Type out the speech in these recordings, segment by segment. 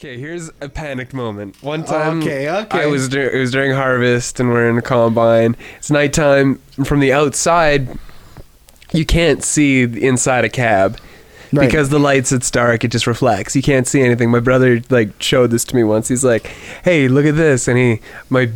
Okay, here's a panicked moment. One time, Okay, okay. I was dur- it was during harvest, and we're in a combine. It's nighttime. From the outside, you can't see inside a cab Right. because the lights. It's dark. It just reflects. You can't see anything. My brother like showed this to me once. He's like, "Hey, look at this," and he my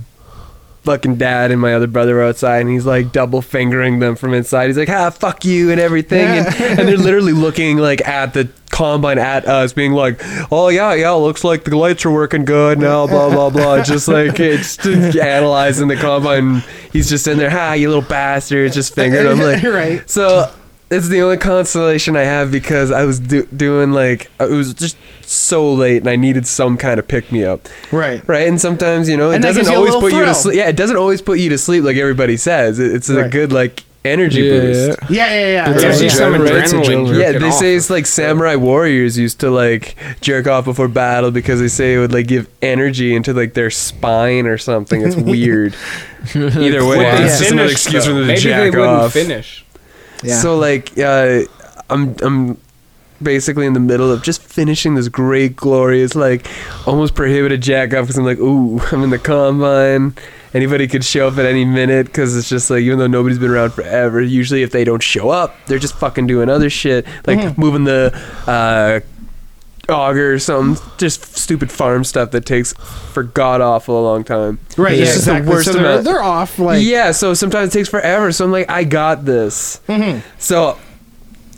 fucking dad and my other brother were outside and he's like double fingering them from inside. He's like, ah, fuck you and everything. And, and they're literally looking like at the combine at us being like, oh yeah, yeah, looks like the lights are working good now, blah, blah, blah. just like, it's just analyzing the combine. He's just in there, ha, you little bastard, just fingering them. Like, Right. So it's the only consolation I have because I was do- doing like, uh, it was just so late and I needed some kind of pick me up. Right. Right, and sometimes you know it And doesn't gives you a always put you to sleep. Yeah, it doesn't always put you to sleep like everybody says. It's a Right. good like energy Yeah, boost. yeah. Yeah, yeah, yeah. It's yeah. gives some adrenaline. adrenaline. Yeah, they say it's like samurai warriors used to like jerk off before battle because they say it would like give energy into like their spine or something. It's weird. Either way, Would they it's just another finish, excuse for though? them to Maybe jack they wouldn't off. finish. Yeah. So like, uh, I'm I'm basically in the middle of just finishing this great, glorious, like almost prohibited jack off because I'm like, ooh, I'm in the combine. Anybody could show up at any minute because it's just like even though nobody's been around forever, usually if they don't show up, they're just fucking doing other shit like Mhm. moving the uh, auger or something, just stupid farm stuff that takes for god awful a long time. right. It's Yeah, exactly. the worst so they're, amount. they're off. Like, yeah, so sometimes it takes forever. So I'm like, I got this. Mhm. So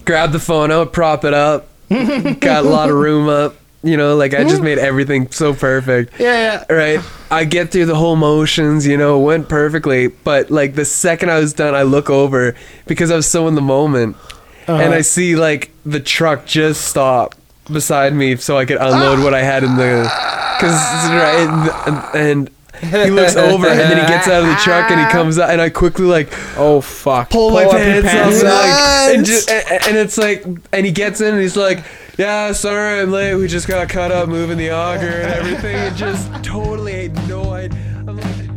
grab the phone out, prop it up, got a lot of room up. You know, like I just made everything so perfect. yeah, yeah. Right. I get through the whole motions, you know, it went perfectly. But like the second I was done, I look over because I was so in the moment and Uh-huh. I see like the truck just stop beside me so I could unload what I had in the. Because, right. And, and he looks over and then he gets out of the truck and he comes out and I quickly like Oh fuck! pull, my up your pants, up, like, and, just, and, and it's like, and he gets in and he's like, "Yeah, sorry, I'm late. We just got caught up moving the auger and everything." And just totally idea. I'm like,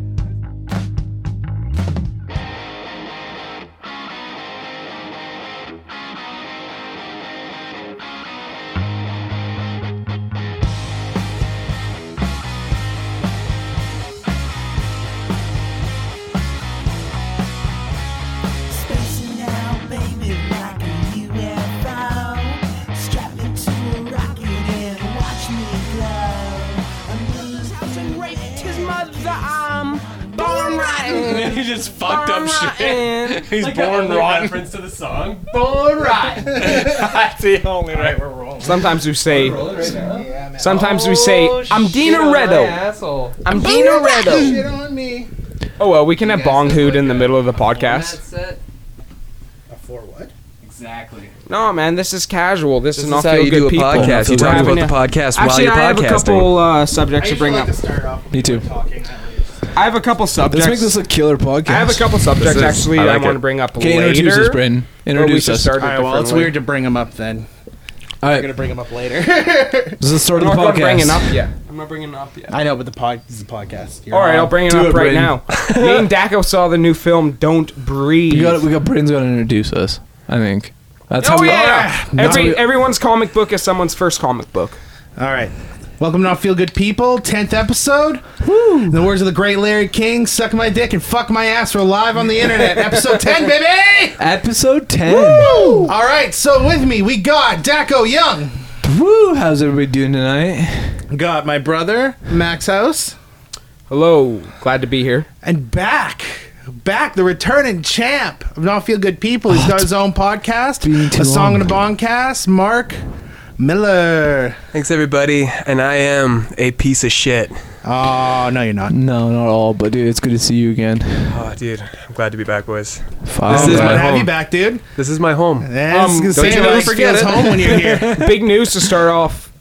fucked up shit. He's like born a rotten. reference to the song. Born right. That's the only right we're rolling. Sometimes we say. right now. Sometimes we say, "I'm Dina Redo. I'm Dina Redo." Shit on me. Oh well, we can have bong hoot in the middle of the podcast. A For what? Exactly. No, man, this is casual. This, This is is not how you good do a people. podcast. You talk about the a- podcast while Actually, you're podcasting. I have a couple uh, subjects to bring up. start off. Me too. Talking at least. I have a couple subjects. Let's make this a killer podcast. I have a couple subjects is- actually I I, like want it. to bring up Okay, later. introduce us, Breydon. or we Introduce should us. start it All right, well, it's differently. weird to bring them up then. All I'm right, gonna bring them up later. this is the start I'm of the not going to bring it podcast. up yet. I'm not bringing it up yet. I know, but the pod this is a podcast. You're All right, on. I'll bring it Do up it, right Breydon. now. Me and Dako saw the new film "Don't Breathe." We got we got Breydon's got to introduce us. I think that's oh, how oh we. yeah, every how we- everyone's comic book is someone's first comic book. All right. Welcome to Not Feel Good People, 10th episode. In the words of the great Larry King, suck my dick and fuck my ass. We're live on the internet. episode 10, baby! Episode ten. All right, so with me, we got Dako Young. Woo! How's everybody doing tonight? Got my brother, Max House. Hello, glad to be here. And back, back, the returning champ of Not Feel Good People. He's got his own podcast, been too A Song long. and a Bongcast. Mark Miller. Thanks everybody, and I am a piece of shit. Oh, no, you're not. No, not all, but dude, it's good to see you again. Oh, dude, I'm glad to be back, boys. Fuck. This is glad my to have home. you back, dude. This is my home. Yeah, um, don't you ever forget it. home when you're here. Big news to start off.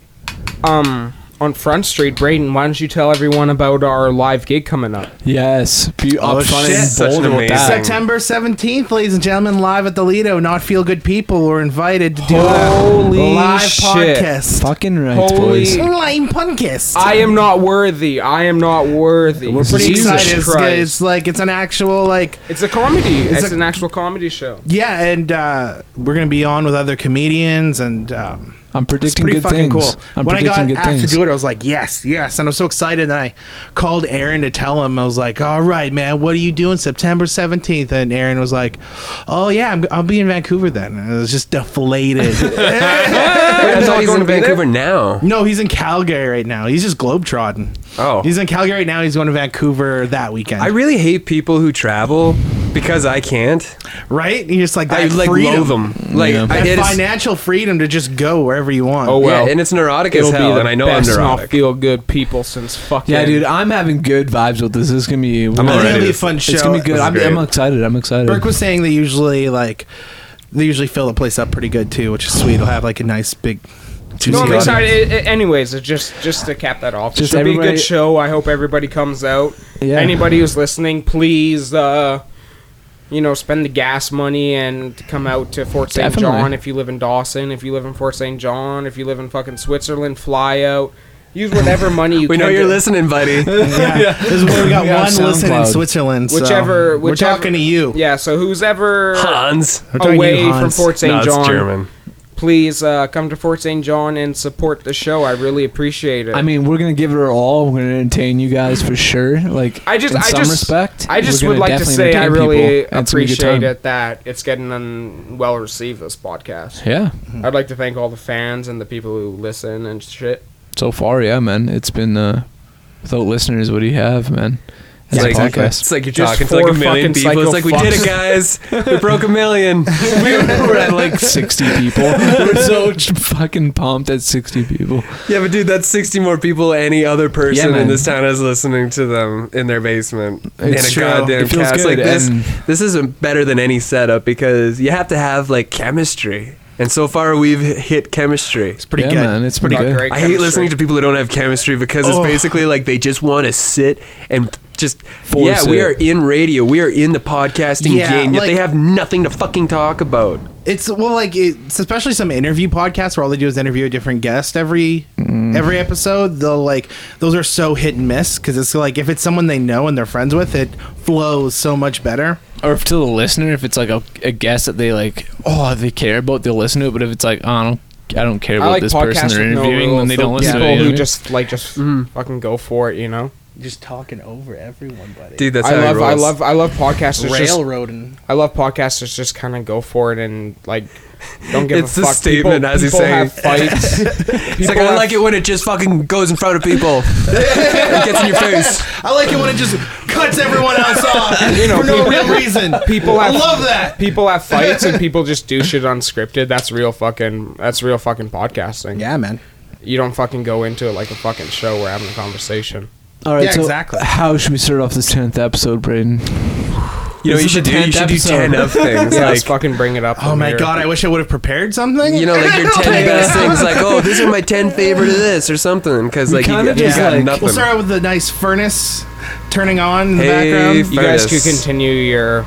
Um, on Front Street, Breydon, why don't you tell everyone about our live gig coming up? Yes, be Oh, upfront shit. and Such an bold about amazing- that. September 17th, ladies and gentlemen, live at the Lido. Not Feel Good People were invited to do Holy a live shit. podcast. Fucking right, Holy- boys. Live podcast. I am not worthy. I am not worthy. We're pretty Jesus excited. It's, it's like it's an actual like It's a comedy. It's, a- an actual comedy show. yeah, and uh, we're gonna be on with other comedians and um, I'm It's predicting pretty good fucking things. cool. I'm when I got good asked things. to do it, I was like, yes, yes. And I was so excited. And I called Aaron to tell him. I was like, all right, man, what are you doing September 17th? And Aaron was like, oh, yeah, I'm, I'll be in Vancouver then. And I was just deflated. I thought he's going in to? Vancouver now. no, he's in Calgary right now. He's just globetrotting. Oh. He's in Calgary right now. He's going to Vancouver that weekend. I really hate people who travel because I can't. right? And you're just like, that I like freedom. loathe them. Like Yeah. I, That it is- financial freedom to just go wherever you want. Oh, well. yeah, and it's neurotic as It'll be hell, the and I know I'm best not neurotic. feel good people since fucking. Yeah, dude, I'm having good vibes with this. This is gonna be. I'm I think already it'll be a this- fun show. It's gonna be good. I'm, great. I'm excited. I'm excited. Burke was saying they usually like they usually fill the place up pretty good too, which is sweet. It'll have like a nice big. No, juicy I'm audience. excited. I- I- anyways, it's just just to cap that off, Just just be a everybody- good show. I hope everybody comes out. Yeah. Anybody who's listening, please, uh, you know, spend the gas money and come out to Fort St. Definitely. John if you live in Dawson. If you live in Fort St. John, if you live in fucking Switzerland, fly out. Use whatever money you We can. know you're to- listening, buddy. Yeah, this is where we got We got one listen in SoundCloud. Switzerland. so Whichever, we're talking to you. Yeah, so who's ever Hans. We're talking to away you, from Hans. Fort St. No, it's John, German. Please uh, come to Fort St. John and support the show. I really appreciate it. I mean, we're gonna give it our all. We're gonna entertain you guys for sure. Like, I just, in I some just, respect, I just would like to say I really people, and it's gonna be a good appreciate it that it's getting un- well received. This podcast. Yeah, I'd like to thank all the fans and the people who listen and shit. so far, yeah, man. It's been uh, without listeners, what do you have, man? It's It's like, a podcast. it's like you're Just talking to like a four million fucking people. It's like we did it, guys. we broke a million. we were at like 60 people. We're so fucking pumped at 60 people. Yeah, but dude, that's 60 more people any other person Yeah, in man. this town is listening to them in their basement It's in a true. goddamn It feels cast good, like this. and- This isn't better than any setup because you have to have like chemistry. And so far we've hit chemistry. It's pretty yeah, good. man. It's pretty Not good. great I hate chemistry. listening to people who don't have chemistry because it's Oh. basically like they just want to sit and just Force yeah, we it. are in radio, we are in the podcasting Yeah, game, yet like- they have nothing to fucking talk about. It's well, like it's especially some interview podcasts where all they do is interview a different guest every Mm. every episode. They'll like those are so hit and miss because it's like if it's someone they know and they're friends with, it flows so much better. or if to the listener, if it's like a, a guest that they like, oh, they care about, they'll listen to it. But if it's like, oh, I don't, I don't care about like this person they're with no interviewing, rules. then they don't listen people to it. you know who what I mean? just like just Mm. fucking go for it. You know, Just talking over everyone, buddy. Dude, that's I how he love, I love, I love podcasters. Just, railroading. I love podcasters. Just kind of go for it and like don't give It's a the fuck. statement people, as he's saying. have fights. It's like I like it when it just fucking goes in front of people. it gets in your face. I like it when it just cuts everyone else off You know, for no people- real reason. people have, I have- love that. people have fights and people just do shit unscripted. That's real fucking. That's real fucking podcasting. Yeah, man. You don't fucking go into it like a fucking show. We're having a conversation. All right, Yeah, so exactly. how should we start off this 10th episode, Breydon? You know, This you is the should do. You 10th should do episode. ten of things. Yeah, like let's fucking bring it up. Oh from my here. god, I wish I would have prepared something. you know, like your ten best things. Like, oh, these are my ten favorite of this or something. Because like you, kinda got- you just, got like- nothing. We'll start out with the nice furnace turning on in the Hey, background. You guys could Furnace. continue your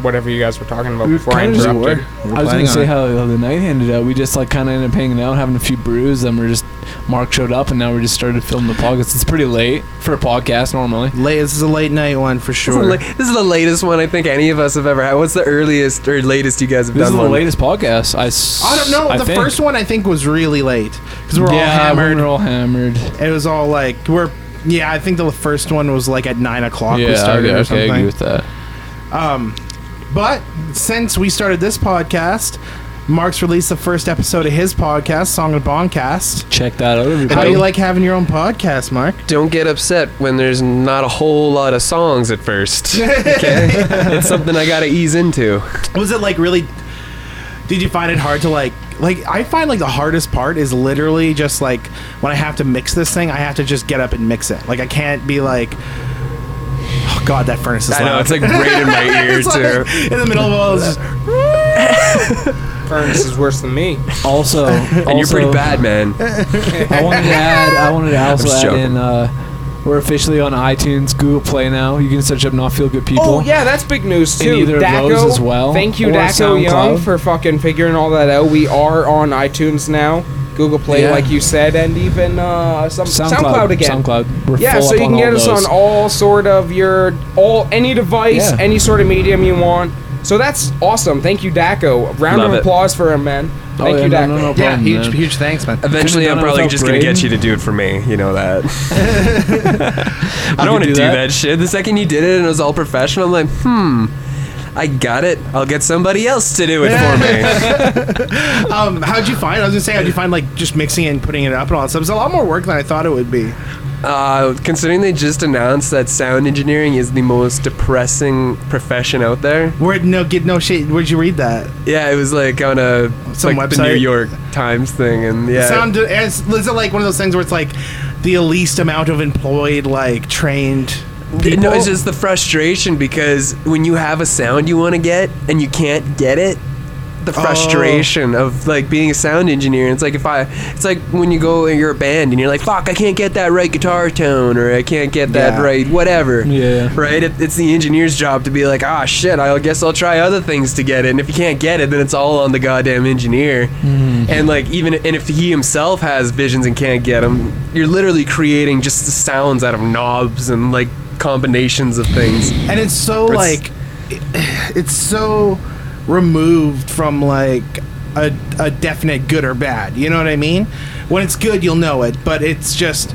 whatever you guys were talking about We before I kinda just interrupted. I was planning gonna say on it. how, how the night ended out. We just like kind of ended up hanging out, having a few brews. Then we're just Mark showed up, and now we just started filming the podcast. It's pretty late for a podcast normally. Late, this is a late night one for This is, sure. la- this is the latest one I think any of us have ever had. What's the earliest or latest you guys have This is done? the one? latest podcast. I, s- I don't know. I the think. first one I think was really late because we're all hammered. We're all hammered. It was all like we're. Yeah, I think the first one was like at nine o'clock. we started okay, or okay, I something. agree with that. Um, but since we started this podcast, Mark's released the first episode of his podcast, Song of Bongcast. Check that out, everybody. How do you like having your own podcast, Mark? Don't get upset when there's not a whole lot of songs at first. Okay, it's something I gotta ease into. Was it like really? Did you find it hard to like? Like I find like the hardest part is literally just like when I have to mix this thing, I have to just get up and mix it. Like I can't be like, oh god, that furnace is I know loud. it's like right in my ear It's too. like in the middle of all this. Furnace is worse than me. Also, And you're pretty bad, man. I wanted to add. I wanted to also add joking. in. Uh, we're officially on iTunes, Google Play now. You can search up Not Feel Good People. Oh yeah, that's big news In too. either of those as well, Thank you, or Dako Young, for fucking figuring all that out. We are on iTunes now, Google Play, Yeah. like you said, and even uh, some SoundCloud, again. SoundCloud. We're Yeah, full so up you can all get us those. on all sort of your all any device, Yeah. any sort of medium you want. So that's awesome. Thank you, Dako. Round Love of it. applause for him, man. Oh, Thank yeah, you, Dako. no, no Yeah, problem, huge, man. huge thanks, man. Eventually, I'm probably just gonna get you to do it for me. You know that. I don't want to do do that? that? shit. The second you did it and it was all professional, I'm like, hmm, I got it. I'll get somebody else to do it for me. Um, how'd you find? I was gonna say, how'd you find like just mixing it and putting it up and all that stuff? It's a lot more work than I thought it would be. Uh, considering they just announced that sound engineering is the most depressing profession out there. Where no get no shit. Where'd you read that? Yeah, it was like on a Some like the New? York Times thing, and yeah, Sound as is it like one of those things where it's like the least amount of employed like trained people? No, it's just the frustration because when you have a sound you want to get and you can't get it, the Oh. frustration of like being a sound engineer. It's like if I, it's like when you go in your band and you're like, "Fuck, I can't get that right guitar tone," or "I can't get that Yeah. right whatever." Yeah. Right. It, it's the engineer's job to be like, "Ah, shit. I guess I'll try other things to get it." And if you can't get it, then it's all on the goddamn engineer. And like even and if he himself has visions and can't get them, you're literally creating just the sounds out of knobs and like combinations of things. and it's so It's- like it's so removed from like a, a definite good or bad you know what i mean when it's good you'll know it but it's just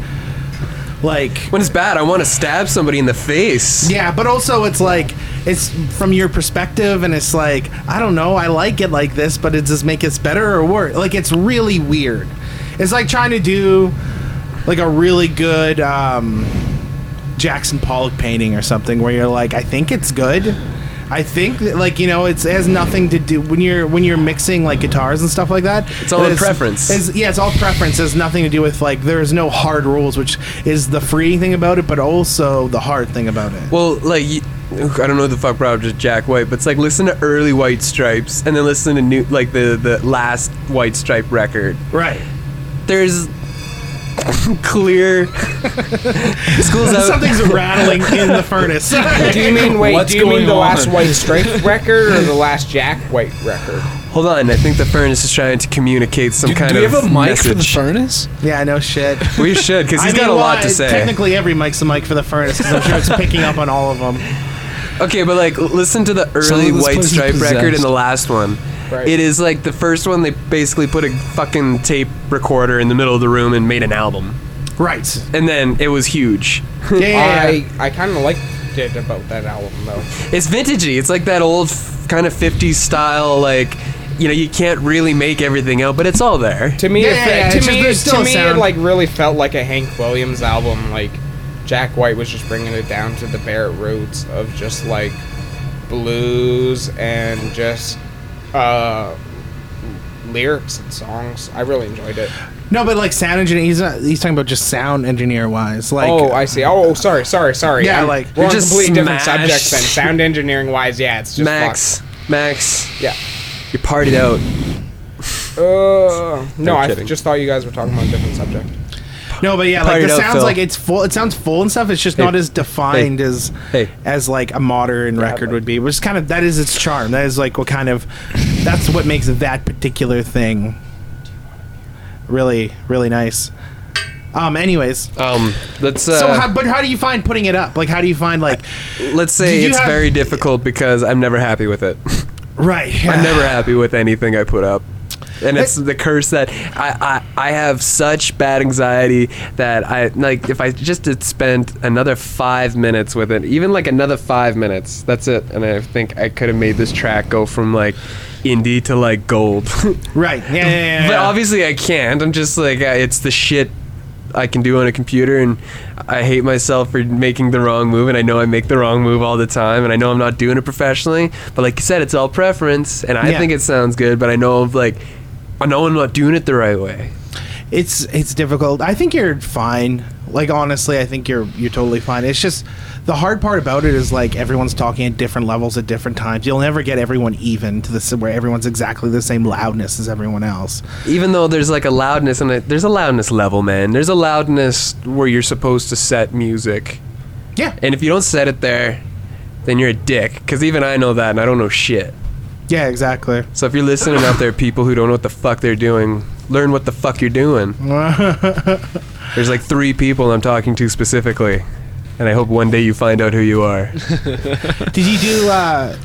like When it's bad, I want to stab somebody in the face. yeah but also it's like it's from your perspective and it's like i don't know i like it like this but it does make it better or worse like it's really weird it's like trying to do like a really good um Jackson Pollock painting or something where you're like, I think it's good. I think that, like you know it's it has nothing to do when you're when you're mixing like guitars and stuff like that. It's all preference. It's, yeah, it's all preference. It has nothing to do with like there's no hard rules, which is the freeing thing about it, but also the hard thing about it. Well, like y- I don't know the fuck up just Jack White, but it's like listen to early White Stripes and then listen to new like the the last White Stripe record. Right. There's clear schools out. Something's rattling in the furnace. Do you mean wait? What's do you mean going the last? White Stripe record or the last Jack White record? Hold on, I think the furnace is trying to communicate some Do, kind of. do you of have a mic for the furnace? yeah, I know shit. we should because he's I got mean, a lot well, to say. Technically, every mic's a mic for the furnace because I'm sure it's picking up on all of them. Okay, but like, listen to the early White place Stripe record and the last one. Right. It is like the first one. They basically put a fucking tape recorder in the middle of the room and made an album, Right. and then it was huge. Yeah. yeah, yeah. I I kind of liked it about that album though. It's vintagey. It's like that old f- kind of 50s style, like you know, you can't really make everything out, but it's all there. To me, Yeah, it, yeah, to it's just- me, to a me, it like really felt like a Hank Williams album. Like Jack White was just bringing it down to the bare roots of just like blues and just uh lyrics and songs. I really enjoyed it. No, but like sound engineer, he's not, he's talking about just sound engineer wise. Like, oh, I see. Oh, sorry, sorry, sorry. Yeah, I'm- like- we're on just completely different subjects then. Sound engineering wise, yeah, it's just Max, Max. Yeah. you partied out. Uh, no, I just thought you guys were talking about a different subject. No, but yeah, like it sounds Phil. like it's full. It sounds full and stuff. It's just Hey. not as defined as Hey. as like a modern record would be. Which is kind of that is its charm. That is like what kind of that's what makes that particular thing really really nice. Um. Anyways, Um, let's uh, so how, but how do you find putting it up? Like, how do you find like let's say it's have- very difficult because I'm never happy with it. right? I'm never happy with anything I put up. And it's the curse that I, I, I have such bad anxiety that I like if I just had spent another five minutes with it, even like another five minutes, that's it. And I think I could have made this track go from like indie to like gold. Right. Yeah. yeah, yeah, but obviously I can't. I'm just like it's the shit I can do on a computer, and I hate myself for making the wrong move. And I know I make the wrong move all the time, and I know I'm not doing it professionally. But like you said, it's all preference, and I Yeah. think it sounds good. But I know of like I know I'm not doing it the right way. it's it's difficult. I think you're fine. Like honestly, I think you're you're totally fine. It's just the hard part about it is like everyone's talking at different levels at different times. You'll never get everyone even to the where everyone's exactly the same loudness as everyone else. Even though there's like a loudness and there's a loudness level, man. There's a loudness where you're supposed to set music, Yeah. and if you don't set it there, then you're a dick. Because even I know that, and I don't know shit. Yeah, exactly. So if you're listening out there, people who don't know what the fuck they're doing, learn what the fuck you're doing. There's like three people I'm talking to specifically, and I hope one day you find out who you are. Did you do uh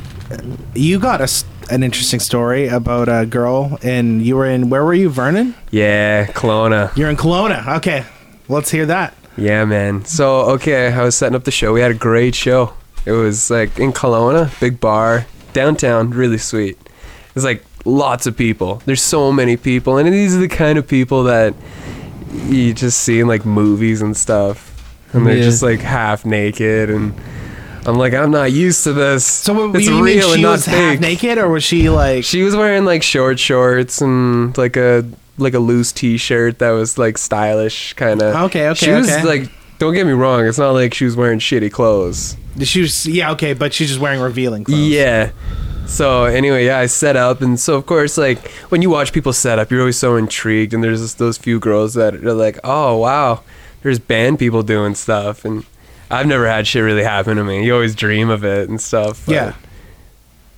you got us an interesting story about a girl, and you were in where were you, Vernon? Yeah, Kelowna. You're in Kelowna. Okay, let's hear that. Yeah, man. So okay, I was setting up the show. We had a great show. It was like in Kelowna, big bar, downtown, really sweet. There's like lots of people. There's so many people, and these are the kind of people that you just see in like movies and stuff, and they're Yeah. just like half naked, and I'm like, I'm not used to this. So what, it's you mean real and she not was half naked, or was she like? She was wearing like short shorts and like a like a loose t-shirt that was like stylish kind of. Okay, okay, She was like, don't get me wrong, it's not like she was wearing shitty clothes. She was yeah okay, but she's just wearing revealing clothes. Yeah. So anyway, yeah, I set up, and so of course, like when you watch people set up, you're always so intrigued, and there's just those few girls that are like, oh wow, there's band people doing stuff, and I've never had shit really happen to me. You always dream of it and stuff. Yeah.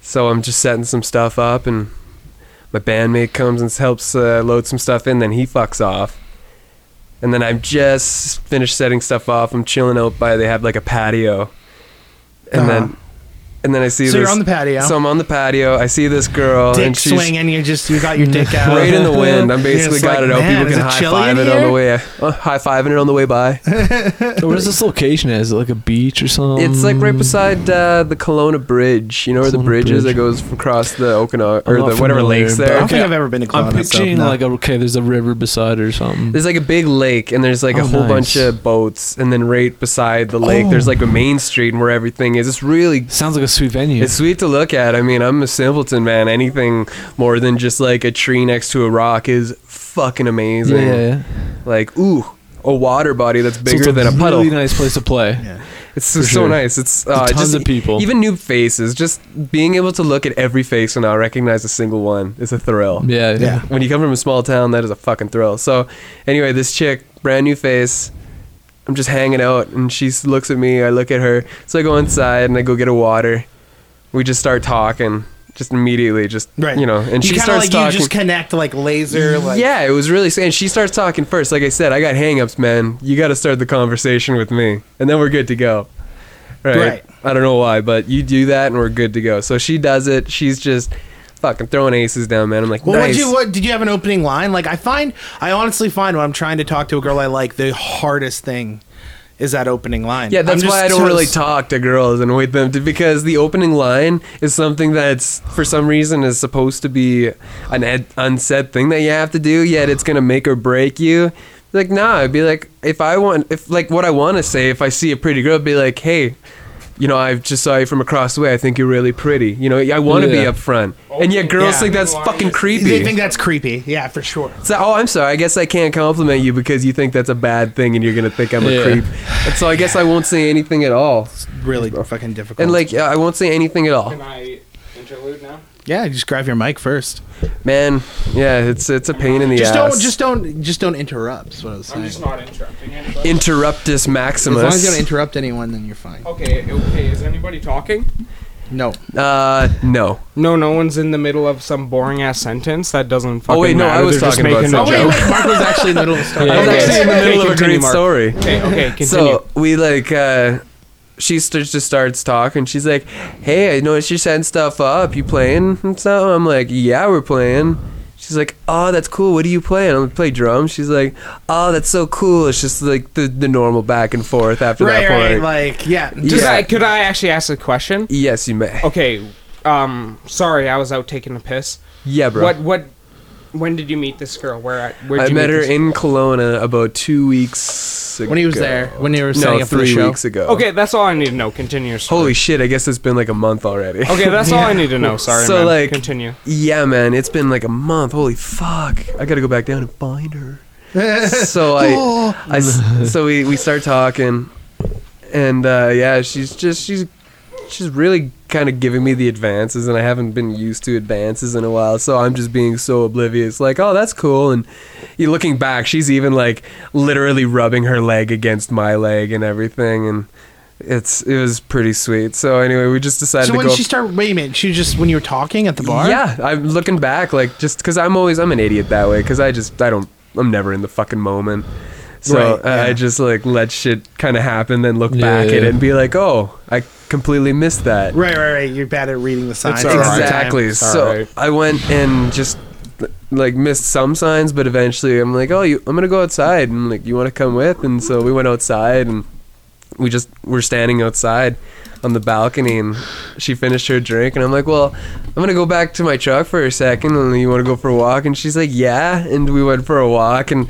So I'm just setting some stuff up, and my bandmate comes and helps uh, load some stuff in. Then he fucks off, and then I'm just finished setting stuff off. I'm chilling out by they have like a patio, and Uh-huh. then and then I see So this. you're on the patio. So I'm on the patio. I see this girl, Dick and she's swinging, you just you got your dick out right in the wind. I'm basically got like, it out. "Man, People is can it high five in it on the way. Uh, high fiving it on the way by. So where's this location? at? Is it like a beach or something? It's like right beside uh, the Kelowna Bridge. You know where the Kelowna bridge, is that goes across the Okanagan or the whatever familiar, lakes but I don't think I've ever been to Kelowna. I'm picturing so, no. like a, okay. There's a river beside or something. There's like a big lake, and there's like a Oh, whole nice. bunch of boats, and then right beside the lake, Oh. there's like a main street, and where everything is. It's really Sounds like a sweet venue. It's sweet to look at. I mean, I'm a simpleton, man. Anything more than just like a tree next to a rock is fucking amazing. yeah, yeah. Like, ooh, a water body that's bigger it's a than a puddle. Really nice place to play. Yeah. It's so sure. nice. It's uh, tons just, of people. even new faces. Just being able to look at every face and not recognize a single one is a thrill. Yeah, Yeah. yeah. When you come from a small town, that is a fucking thrill. So, anyway, this chick, brand new face. I'm just hanging out, and she looks at me. I look at her. So I go inside and I go get a water. We just start talking, just immediately, just Right. you know. And you she starts like talking. you just connect like laser like yeah, it was really. And she starts talking first. Like I said, I got hangups, man. You got to start the conversation with me, and then we're good to go. Right. Right. I don't know why, but you do that, and we're good to go. So she does it. She's just fucking throwing aces down, man. I'm like, Well, what nice. did you what did you have an opening line? Like I find I honestly find when I'm trying to talk to a girl I like, the hardest thing is that opening line. Yeah, that's why I don't really talk to girls and wait them to because the opening line is something that's for some reason is supposed to be an ed- unsaid thing that you have to do, yet it's gonna make or break you. Like, nah, I'd be like, if I want, if like what I want to say, if I see a pretty girl, I'd be like, hey, you know, I just saw you from across the way. I think you're really pretty. You know, I want to Yeah. be upfront, and yet girls Yeah. think that's fucking creepy. They think that's creepy. Yeah, for sure. So, oh, I'm sorry. I guess I can't compliment you because you think that's a bad thing, and you're gonna think I'm a Yeah. creep. And so I guess I won't say anything at all. It's really fucking difficult. And like, I won't say anything at all. Can I interlude now? yeah, just grab your mic first. Man, yeah, it's it's a pain in the Just ass. don't just don't just don't interrupt. That's what I was I'm saying. just not interrupting anybody. interruptus as maximus. long as you don't interrupt anyone, then you're fine. okay, okay. Is anybody talking? No. uh, no. No, no one's in the middle of some boring ass sentence that doesn't. Fucking Oh, wait, no, I was They're just talking about making a some Oh wait, joke. wait, Mark was actually in the middle of a story. Yeah, I was Okay. actually in the Okay, middle of a great Mark. story. Okay, okay, continue. So we like, uh, she st- just starts talking. She's like, "Hey, I noticed you're setting stuff up. You playing and stuff?" I'm like, "Yeah, we're playing." She's like, "Oh, that's cool. What are you playing?" I'm like, "Play drums." She's like, "Oh, that's so cool." It's just like the the normal back and forth after right, that right, point. like yeah. Does Just, Yeah. I, could I actually ask a question? yes, you may. Okay. Um. Sorry, I was out taking a piss. Yeah, bro. What? What? When did you meet this girl? Where? Where? I you met her in Kelowna about two weeks ago. when he was there, when you were setting No, up for the three show. weeks ago. Okay, that's all I need to know. Continue. your story. Holy shit! I guess it's been like a month already. Okay, that's all I need to know. Sorry, So, man. like- continue. Yeah, man, it's been like a month. Holy fuck! I gotta go back down and find her. so I, I s- so we we start talking, and uh, yeah, she's just she's she's really kind of giving me the advances, and I haven't been used to advances in a while, so I'm just being so oblivious. Like, oh, that's cool, and you looking back, she's even like literally rubbing her leg against my leg and everything, and. It's it was pretty sweet. So anyway, we just decided to. So to when go. she started, wait a minute, she just when you were talking at the bar. Yeah, I'm looking back, like just because I'm always I'm an idiot that way. Because I just I don't I'm never in the fucking moment. So Right, uh, I- I just like let shit kind of happen, then look Yeah, back at it and be like, oh, I completely missed that. Right, right, right. You're bad at reading the signs. all right. Exactly. It's all So right. I went and just like missed some signs, but eventually I'm like, oh, you, I'm gonna go outside, and like, you want to come with? And so we went outside, and we just were standing outside on the balcony, and she finished her drink, and I'm like, well, I'm gonna go back to my truck for a second, and you want to go for a walk? And she's like, yeah, and we went for a walk, and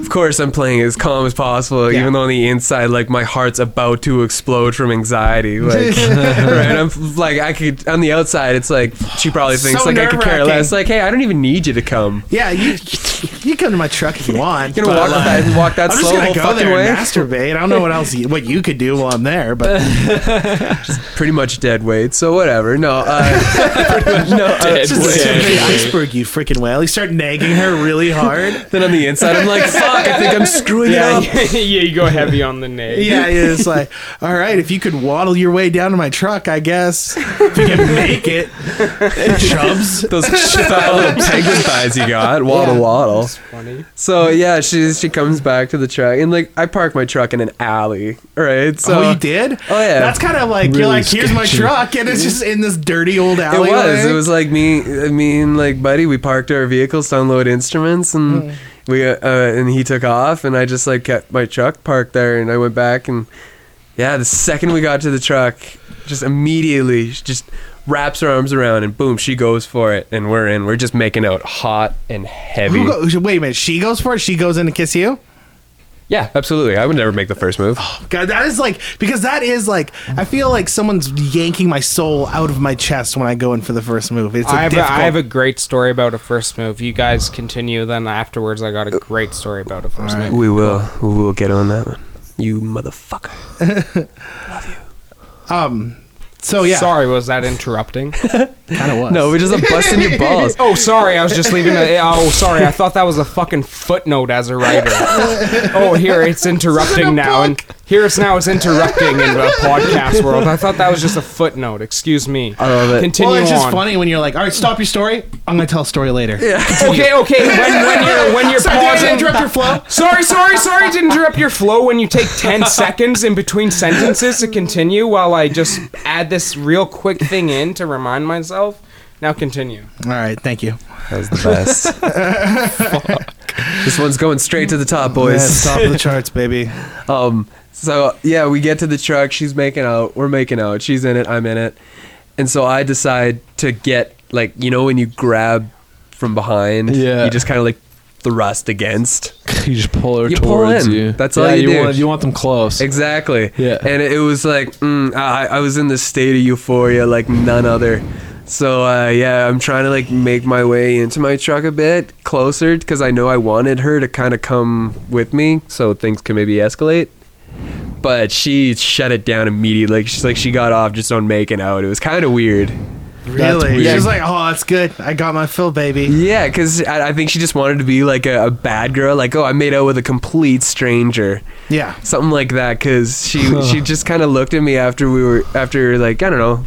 of course I'm playing as calm as possible, Yeah. even though on the inside, like my heart's about to explode from anxiety, like right? I'm like, I could on the outside, it's like she probably thinks So like I could care less. Like, hey, I don't even need you to come. Yeah, you you come to my truck if you want. You gonna walk like, that walk that I'm slow just whole gonna go fucking there way? and masturbate. I don't know what else you, what you could do while I'm there, but Pretty much dead weight, so whatever. No, uh, no. Uh, just the tip of the iceberg, you freaking whale. You start nagging her really hard. then on the inside, I'm like, fuck, I think I'm screwing Yeah, it up. yeah, you go heavy on the name. Yeah, it's like, all right, if you could waddle your way down to my truck, I guess if you can make it, chubs. Those fat little penguin thighs you got, waddle Yeah. waddle. It's funny. So yeah, she she comes back to the truck, and like I park my truck in an alley, right? So oh, you did? Oh, yeah. That's kind of like you're Really like, here's my sketchy. truck, and it's just in this dirty old alley. It was. It was like me, me and like buddy. We parked our vehicles to unload instruments, and we uh, uh, and he took off, and I just like kept my truck parked there, and I went back, and yeah, the second we got to the truck, just immediately she just wraps her arms around, and boom, she goes for it, and we're in. We're just making out hot and heavy. Who go, wait a minute. She goes for it. She goes in to kiss you. yeah, absolutely. I would never make the first move. God, that is like because that is like I feel like someone's yanking my soul out of my chest when I go in for the first move. It's a I have, a, difficult. I have a great story about a first move. You guys continue, then afterwards, I got a great story about a first move. We will. We will get on that one. You motherfucker. Love you. um. So yeah, Sorry, was that interrupting? kind of was. No, we're just busting your balls. oh, sorry, I was just leaving a. Oh, sorry, I thought that was a fucking footnote as a writer. Oh, here it's interrupting now, and here it's now it's interrupting in the podcast world. I thought that was just a footnote. Excuse me. I love it. Continue Well, it's just on. funny when you're like, all right, stop your story. I'm gonna tell a story later. Yeah. Okay, okay. When when you're when you're Sorry, did I pausing, interrupt your flow? Sorry, sorry, sorry to interrupt your flow when you take 10 seconds in between sentences to continue while I just add this real quick thing in to remind myself. Now continue. All right, thank you. That was the best. this one's going straight to the top, Yeah, boys. top of the charts, baby. Um, so yeah, we get to the truck. She's making out. We're making out. She's in it. I'm in it. And so I decide to get like you know when you grab from behind, Yeah. you just kind of like thrust against. You just pull her You pull towards in. you. That's yeah, all you do. Want, you want them close. Exactly. Yeah. And it was like mm, I, I was in this state of euphoria like none other. So uh, yeah, I'm trying to like make my way into my truck a bit closer because I know I wanted her to kind of come with me so things can maybe escalate. But she shut it down immediately. Like she's like she got off just on making out. It was kind of weird. Really? weird. She's like, oh, that's good. I got my fill, baby. Yeah, because I, I think she just wanted to be like a, a bad girl. Like oh, I made out with a complete stranger. Yeah. something like that because she she just kind of looked at me after we were after like I don't know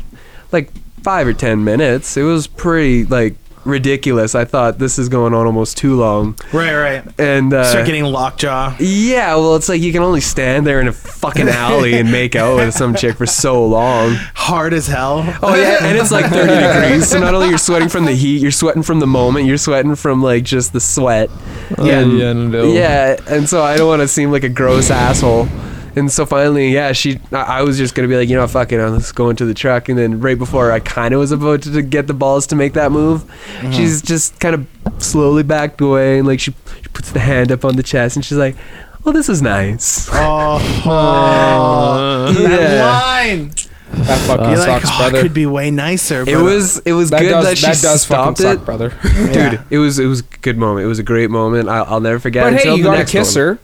like five or ten minutes it was pretty like ridiculous I thought this is going on almost too long Right, right. and uh, Start getting lockjaw. yeah well it's like you can only stand there in a fucking alley and make out with some chick for so long Hard as hell. oh yeah and it's like 30 degrees so not only you're sweating from the heat you're sweating from the moment you're sweating from like just the sweat Yeah, and, yeah, no. yeah, and so I don't want to seem like a gross asshole. And so finally, yeah, she, I I was just gonna be like, you know, fuck it, let's go into the truck. And then right before I kind of was about to, to get the balls to make that move, mm-hmm. she's just kind of slowly backed away, and like she, she puts the hand up on the chest, and she's like, well, this is nice. Oh, oh. that line. That fucking You're like, oh, brother. it could be way nicer. It was, it was that good does, that she that does fucking stopped it, suck, brother. dude. Yeah. It was, it was a good moment. It was a great moment. I'll, I'll never forget. But hey, you the gotta kiss one. her.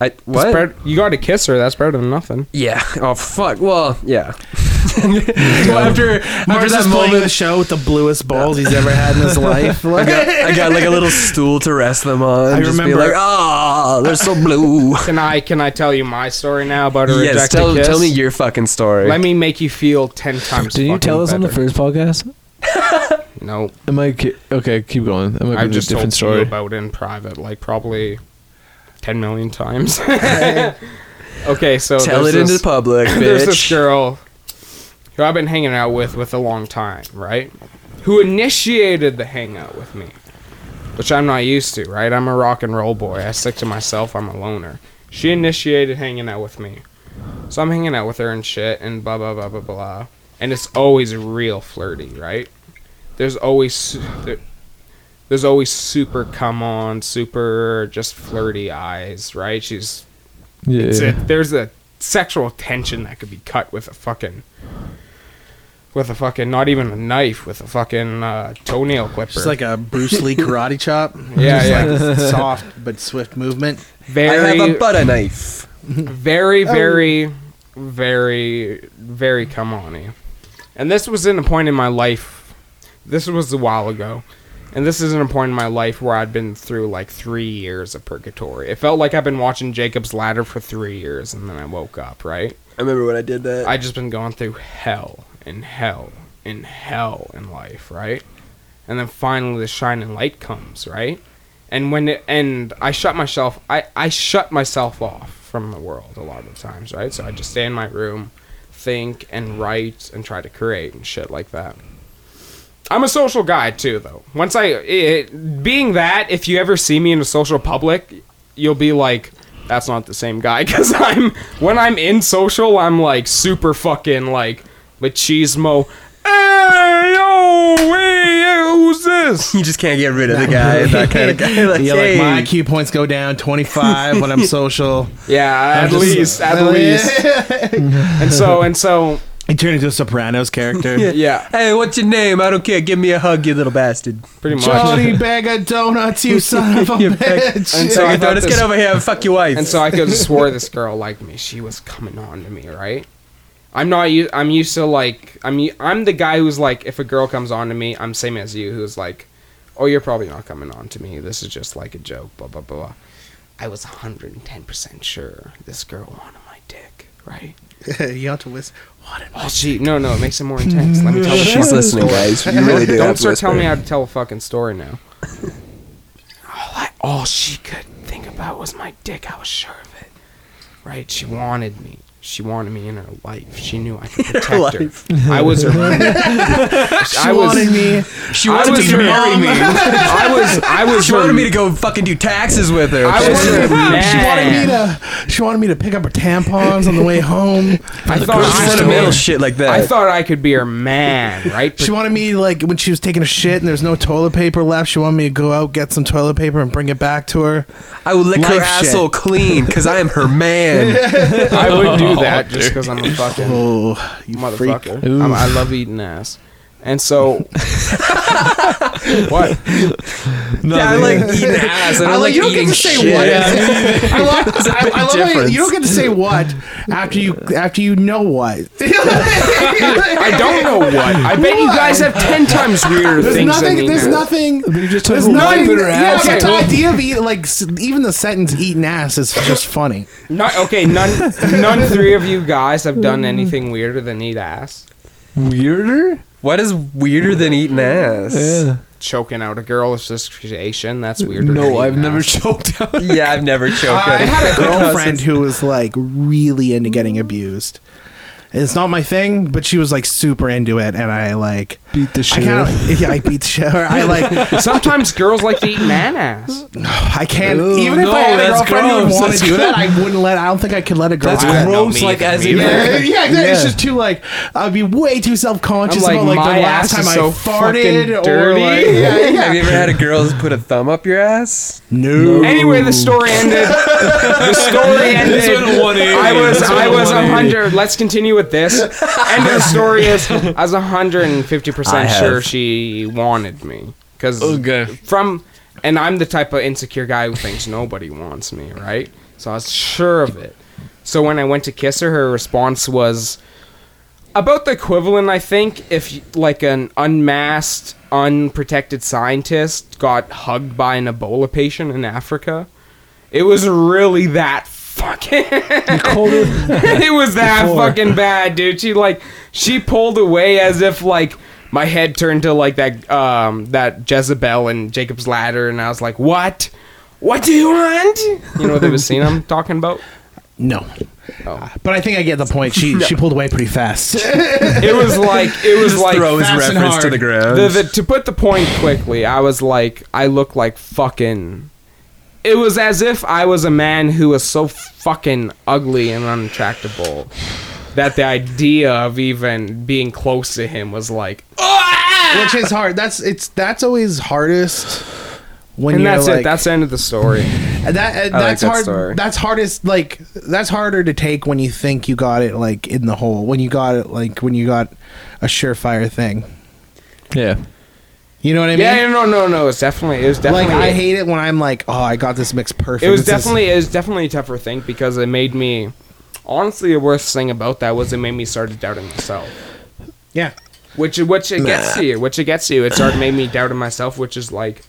I, That's what? better- you gotta kiss her. That's better than nothing. Yeah. Oh fuck. Well, yeah. well, after after Mark's that just playing the show with the bluest balls he's ever had in his life. I got I got like a little stool to rest them on. I just be remember- like, ah, they're so blue. Can I can I tell you my story now about a yes. rejected Tell kiss? tell me your fucking story. Let me make you feel ten times. Did you tell us on the first podcast? No, Am I okay? Keep going. That might be I've a just different told story. you about it in private, like probably ten million times. okay, so Tell it into this- public, There's this girl. who I've been hanging out with with a long time, right? Who initiated the hangout with me, which I'm not used to, right? I'm a rock and roll boy. I stick to myself. I'm a loner. She initiated hanging out with me, so I'm hanging out with her and shit, and blah blah blah blah blah, and it's always real flirty, right? There's always there, there's always super come on, super just flirty eyes, right? She's Yeah. it's a, there's a sexual tension that could be cut with a fucking with a fucking not even a knife with a fucking uh, toenail clipper. Just like a Bruce Lee karate chop. Yeah, Just yeah. Like soft but swift movement. very I have a butter knife. very very very very come on and this was in a point in my life this was a while ago and this is in a point in my life where i'd been through like three years of purgatory it felt like i've been watching jacob's ladder for three years and then i woke up right I remember when I did that. I just been going through hell and hell and hell in life, right? And then finally the shining light comes, right? And when it and I shut myself I, I shut myself off from the world a lot of times, right? So I just stay in my room, think and write and try to create and shit like that. I'm a social guy too though. Once I it, being that if you ever see me in a social public, you'll be like that's not the same guy because I'm when I'm in social, I'm like super fucking like machismo. Hey yo, hey, who's this? you just can't get rid of the guy. That kind of guy. Like, Yeah, like my IQ points go down 25 when I'm social. Yeah, at just- least, at oh, least. and so and so, I turned into a Sopranos character. yeah, Hey, what's your name? I don't care. Give me a hug, you little bastard. pretty much. Johnny bag of donuts, you son of a You pick- bitch. And So so I I thought let's this- get over here and fuck your wife. And so I could have swore this girl liked me. She was coming on to me, right? I'm not. u- I'm used to like. I'm. u- I'm the guy who's like, if a girl comes on to me, I'm same as you. Who's like, oh, you're probably not coming on to me. This is just like a joke. Blah blah blah. I was 110 percent sure this girl wanted my dick, right? you have to whisper. What an Oh, she. No, no. It makes it more intense. Let me tell you. She's listening, guys. You really do. Don't start telling me how to tell a fucking story now. all, I, all she could think about was my dick. I was sure of it. Right? She wanted me. She wanted me in her life. She knew I could protect her. life. I was her. She I was. wanted me. She I wanted was to her- marry me. I was. I was. She her- wanted me to go fucking do taxes with her. I was her She wanted me to. She wanted me to pick up her tampons on the way home. I thought I could sentimental be- shit like that. I thought I could be her man, right? She wanted me like when she was taking a shit and there's no toilet paper left. She wanted me to go out get some toilet paper and bring it back to her. I would lick her Life shit. asshole clean because I am her man. I would do that just because I'm a fucking Oh, you motherfucker. I'm, I love eating ass. And so, what? yeah, I like eating ass. And I, I like like you don't get eating to say shit. what. I love, I, I love how you, you don't get to say what after you after you know what. I don't know what. I bet you guys have ten times weirder There's things nothing. than me. There's nothing. Just There's nothing. wipe in Yeah, ass. but the idea of eating like even the sentence "eating ass" is just funny. Not, okay, none, none three of you guys have done anything weirder than eat ass. Weirder? What is weirder than eating ass? Yeah. Choking out a girl is just creation. That's weirder. No, I've never ass. choked out. Yeah, I've never choked. I on had a girlfriend who was like really into getting abused. It's not my thing, but she was like super into it, and I like Beat the I kind of yeah, I beat the shit. out of her. I like Sometimes girls like to eat man ass. No, I can't Ooh, even if no, I had a that's girlfriend who would gross. want to That's do that, I wouldn't let. I don't think I could let a girl. That's do that. gross. Like as in. Yeah, yeah, exactly. It's Yeah. just too like I'd be way too self conscious I'm like, about like my the last ass time is I so farted fucking or dirty. like yeah, yeah. Have you ever had a girl put a thumb up your ass? No. Anyway, the story ended. The story ended. This went 180. I was This went I was 180. hundred. Let's continue with this. End of the story is I was hundred and fifty I percent have. sure she wanted me because Okay. from and I'm the type of insecure guy who thinks nobody wants me, right? So I was sure of it. So when I went to kiss her, her response was about the equivalent, I think, if like an unmasked, unprotected scientist got hugged by an Ebola patient in Africa. It was really that fucking. it was that Before. fucking bad, dude. She like she pulled away as if like my head turned to like that um that Jezebel and Jacob's Ladder, and I was like, "What? What do you want?" You know what the scene I'm talking about? No. But I think I get the point. She she pulled away pretty fast. It was like it was Just like throw his reference to the ground. the, the, to put the point quickly, I was like, I look like fucking. It was as if I was a man who was so fucking ugly and unattractable that the idea of even being close to him was like, Which is hard. That's it's that's always hardest when and you're that's like it. That's the end of the story. And that uh, like that's that hard. story. That's hardest. Like that's harder to take when you think you got it like in the hole. When you got it like when you got a surefire thing. Yeah. You know what I mean? Yeah, no, no, no. It's definitely. It was definitely. like I hate it when I'm like, oh, I got this mix perfect. It was It's just- definitely. It was definitely a tougher thing because it made me. Honestly, the worst thing about that was it made me start doubting myself. yeah. which which it gets to you, which it gets to you. It started made me doubting myself, which is like,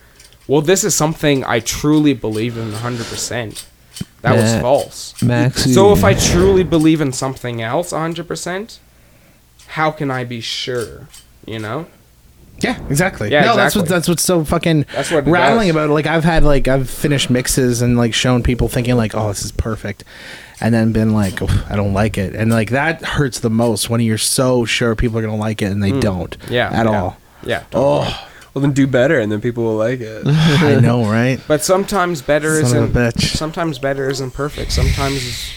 well, this is something I truly believe in 100. percent That was false. Maxi. So if I truly believe in something else 100, percent how can I be sure? You know, Yeah, exactly. Yeah, no, that's what that's what's so fucking That's what rattling does. about. it. Like I've had like I've finished mixes and like shown people thinking like, oh, this is perfect, and then been like, I don't like it, and like that hurts the most when you're so sure people are gonna like it and they don't. Hmm. yeah, at yeah, all. Yeah, Oh, well, then do better, and then people will like it. I know, right? but sometimes better Son isn't. a bitch. Sometimes better isn't perfect. Sometimes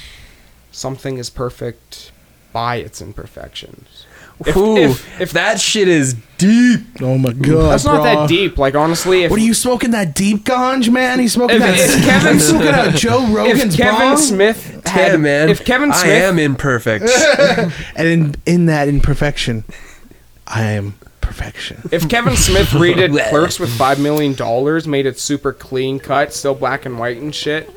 something is perfect by its imperfections. If- Ooh, if- if that shit is deep, Oh my god, That's not bro. that deep. Like honestly, if What are you smoking? That deep ganj, man? He's smoking If- that. if Kevin- he's smoking out Joe Rogan's if Kevin bong? Smith had, yeah, man. if Kevin Smith, I am imperfect. and in in that imperfection, I am perfection. if Kevin Smith redid Clerks with five million dollars, made it super clean cut, still black and white and shit,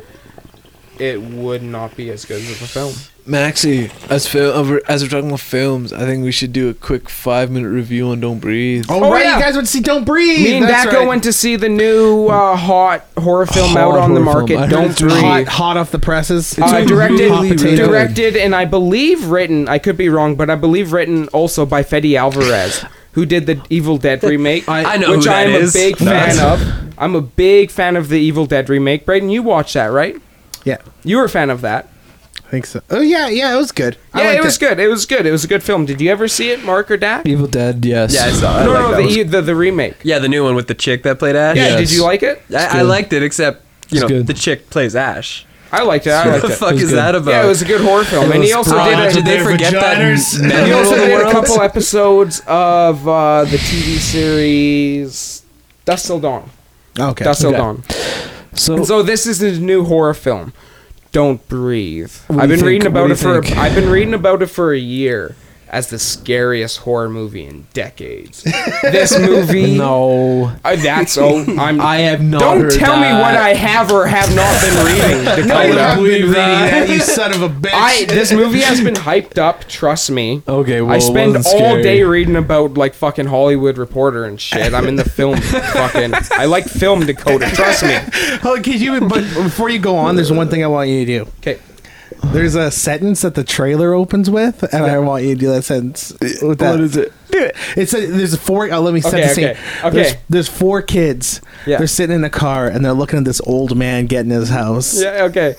it would not be as good as a film. Maxi, as fil- as we're talking about films, I think we should do a quick five minute review on Don't Breathe. Oh, Oh, right, yeah. you guys went to see Don't Breathe. Me and That's Dako right. went to see the new uh, hot horror film Hot out on the horror film. market. Don't breathe. hot, hot off the presses. Uh, directed, really directed, and I believe written. I could be wrong, but I believe written also by Fede Alvarez, who did the Evil Dead remake. I know which I am is. a big That's- fan of. I'm a big fan of the Evil Dead remake. Breydon, you watched that, right? yeah, You were a fan of that. I think so. Oh yeah, yeah, it was good. I Yeah, liked it was good. It was good. It was a good film. Did you ever see it, Mark or Dak? Evil Dead, yes. yeah, I saw. It. no, I like no, that the, one. e- the the remake. yeah, the new one with the chick that played Ash. Yeah, Yes. did you like it? I, I good. liked it, except you It's know good. the chick plays Ash. I liked it. I What liked the it. fuck was is good. that about? Yeah, it was a good horror film, and he also did broad. a, Did they Their forget vaginas. that? He middle also of the did a couple episodes of uh, the TV series Dusk Till Dawn. Okay. Dusk Till okay. Dawn. So, And so this is his new horror film. Don't breathe. I've been think? reading about it for. think? I've been reading about it for a year as the scariest horror movie in decades. this movie. no. Uh, that's oh. I'm. I have not Don't heard tell me what I have or have not been reading. No, you Dakota. haven't been reading that. that, you son of a bitch. I this movie has been hyped up. Trust me. Okay, well, I it spend all wasn't scary. day reading about like fucking Hollywood Reporter and shit. I'm in the film fucking. I like film Dakota. Trust me. Oh, could you? But before you go on, there's one thing I want you to do. Okay. There's a sentence that the trailer opens with, and I want you to do that sentence. With that. What is it? Do it. It's a, there's four. Oh, let me set Okay, the scene. okay, okay. There's, there's four kids. Yeah. They're sitting in a car and they're looking at this old man getting his house. Yeah. Okay.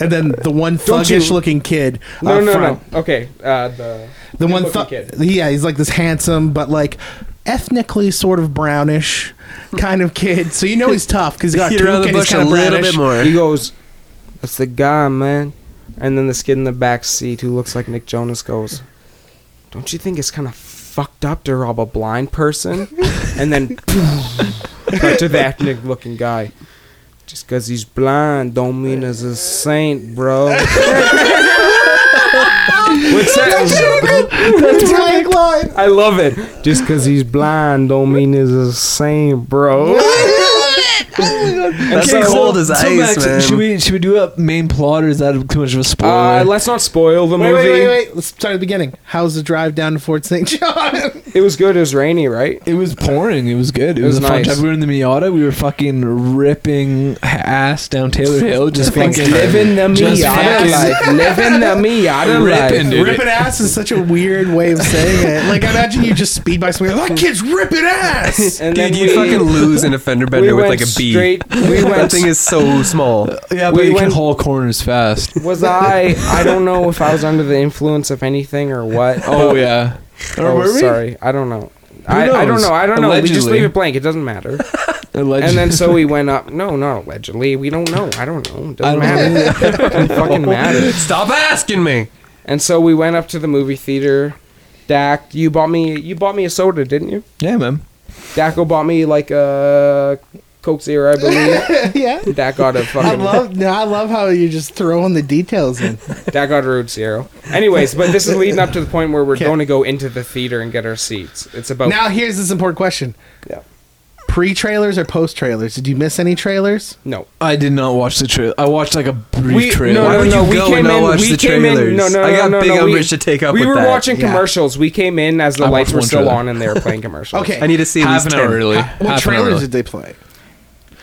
And then the one Don't you- thuggish looking kid. No, up no, front, no. Okay. Uh, the The one good-looking thug. kid. Yeah, he's like this handsome, but like ethnically sort of brownish kind of kid. So you know he's tough because he's got Beat around toque the and he's bush a kind of little brownish. bit more. He goes, "That's the guy, man." And then this kid in the back seat who looks like Nick Jonas goes, "Don't you think it's kind of fucked up to rob a blind person?" and then cut to that ethnic-looking guy. Just because he's blind don't mean he's a saint, bro. What's that? That's my line. I love it. Just because he's blind don't mean he's a saint, bro. That's Okay, cold so- as so ice, Max, man. Should we should we do a main plot or is that too much of a spoiler? Uh, let's not spoil the Wait, movie. wait, wait, wait. Let's start at the beginning. How's the drive down to Fort St. John? It was good. It was rainy, right? It was pouring. It was good. It, It was, was a fun nice. time. We were in the Miata. We were fucking ripping ass down Taylor Hill. Just Fucking fucking Living the Just Miata fucking- life. Living the Miata Ripping, life. dude. ripping ass is such a weird way of saying it. Like, imagine you just speed by somebody. That kid's ripping ass. And Dude, then you we, fucking lose in a fender bender we with went like a key. Straight. We went. that thing is so small. Yeah, but but We you went- can haul corners fast. was I? I don't know if I was under the influence of anything or what. Oh yeah. Oh, were we? sorry. I don't know. I, I don't knows? know. I don't know. We just Allegedly. leave it blank. It doesn't matter. Allegedly. And then so we went up. No, not allegedly. We don't know. I don't know. It doesn't don't matter. It doesn't fucking matter. Stop asking me. And so we went up to the movie theater. Dak, you bought me. You bought me a soda, didn't you? yeah, man. Dako bought me like a Coke Zero, I believe. yeah. Dak got a I fucking. love no, I love how you're just throwing the details in. Dak got a Road Zero. Anyways, but this is leading up to the point where we're Okay. going to go into the theater and get our seats. It's about. Now here's this important question. Yeah. Pre trailers or post trailers? Did you miss any trailers? no. I did not watch the trailer. I watched like a brief We- trailer. no, Why no, would no, you we go came and not in- watch we the came in- trailers? no, no, I got no, big no, umbrage to take up we with were that. watching Yeah. commercials. We came in as the I lights were still trailer. on and they were playing commercials. Okay. I need to see at half least an hour 10. early. what Half trailers early. did they play?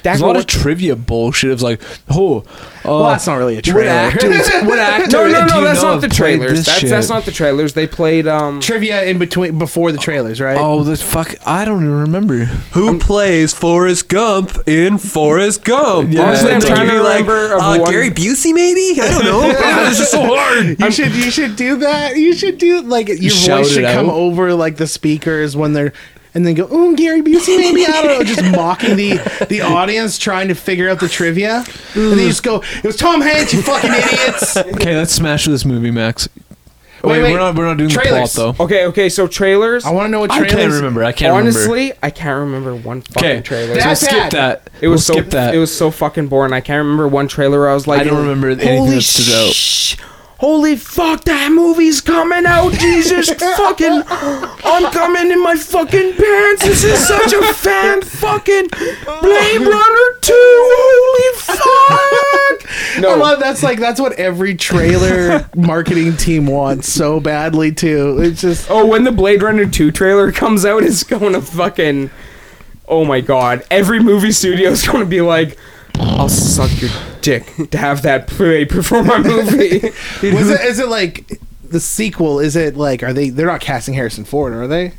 There's Dak, a lot of trivia bullshit. It was like, oh, uh, Well, that's not really a what trailer. What actor? no, no, no. That's know not the trailers. That's shit? that's not the trailers. They played. um Trivia in between before the trailers, right? Oh, the fuck! I don't even remember. Who plays Forrest Gump in Forrest Gump? Yeah. Honestly, I'm trying to you'd be like, uh, one- Gary Busey, maybe? I don't know. It's just so hard. You should you should do that. You should do like your Shout voice should come out. over like the speakers when they're and then go, oh Gary Busey, maybe I don't know, just mocking the the audience trying to figure out the trivia, and then you just go, it was Tom Hanks, you fucking idiots. Okay, let's smash this movie, Max. Wait, Wait, wait. we're not we're not doing Trailers. the plot though. Okay, okay. So trailers. I want to know what I trailers. can't remember. I can't Honestly, I can't remember one fucking Okay, trailer. That's so skip bad. that. It was We'll so skip that. it was so fucking boring. I can't remember one trailer. Where I was like, I don't remember anything Holy that stood out. sh- Holy fuck! That movie's coming out. Jesus fucking! I'm coming in my fucking pants. This is such a fan fucking Blade Runner two. Holy fuck! No, I love that's like that's what every trailer marketing team wants so badly too. It's just Oh, when the Blade Runner 2 trailer comes out, it's going to fucking. Oh my god. Every movie studio is going to be like, I'll suck your dick to have that play before my movie. was it is it like the sequel? Is it like are they they're not casting Harrison Ford, are they?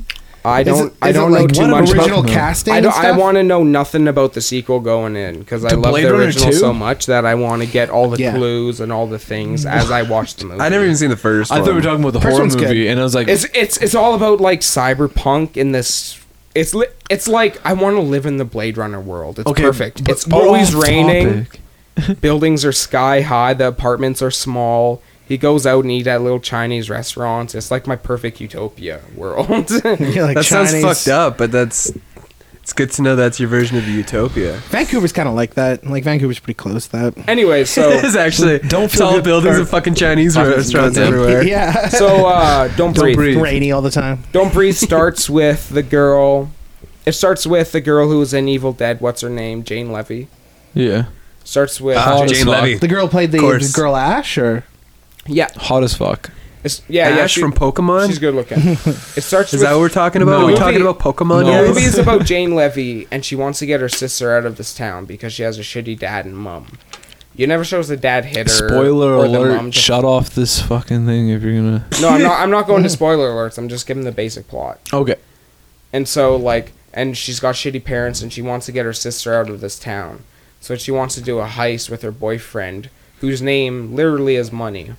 I Is don't. it, I is don't it know like too what, much. original about- casting. I and don't. I stuff? want to know nothing about the sequel going in because I To love Blade the Runner original 2? so much that I want to get all the Yeah. clues and all the things as I watch the movie. I never even seen the first I one. thought we were talking about the First horror one's good. movie, and I was like, It's it's it's all about like cyberpunk in this. It's li- it's like I want to live in the Blade Runner world. It's okay, perfect. but It's we're always off raining. topic. buildings are sky high the apartments are small he goes out and eat at little chinese restaurants it's like my perfect utopia world Yeah, like that sounds Chinese- fucked up, but that's. It's good to know that's your version of utopia. Vancouver's kind of like that. Like Vancouver's pretty close to that. anyway so It's actually Don't feel tall good- buildings or- and fucking Chinese Fucking restaurants everywhere. Yeah. so uh don't, Don't breathe. breathe. rainy all the time. don't breathe starts with the girl it starts with the girl who was in evil dead what's her name jane levy yeah, starts with Ah, Hot Jane. Levy. The girl played the, course. the girl Ash, or yeah hot as fuck. It's, yeah yeah she- from Pokemon. she's good looking it starts Is with that what we're talking about? No. Are we talking about Pokemon, No. The movie is about Jane Levy, and she wants to get her sister out of this town because she has a shitty dad and mom. You never shows the dad hit her. Spoiler or the alert! mom just- Shut off this fucking thing if you're gonna. No, I'm not. I'm not going to spoiler alerts. I'm just giving the basic plot. Okay. And so, like, and she's got shitty parents, and she wants to get her sister out of this town. So she wants to do a heist with her boyfriend, whose name literally is Money.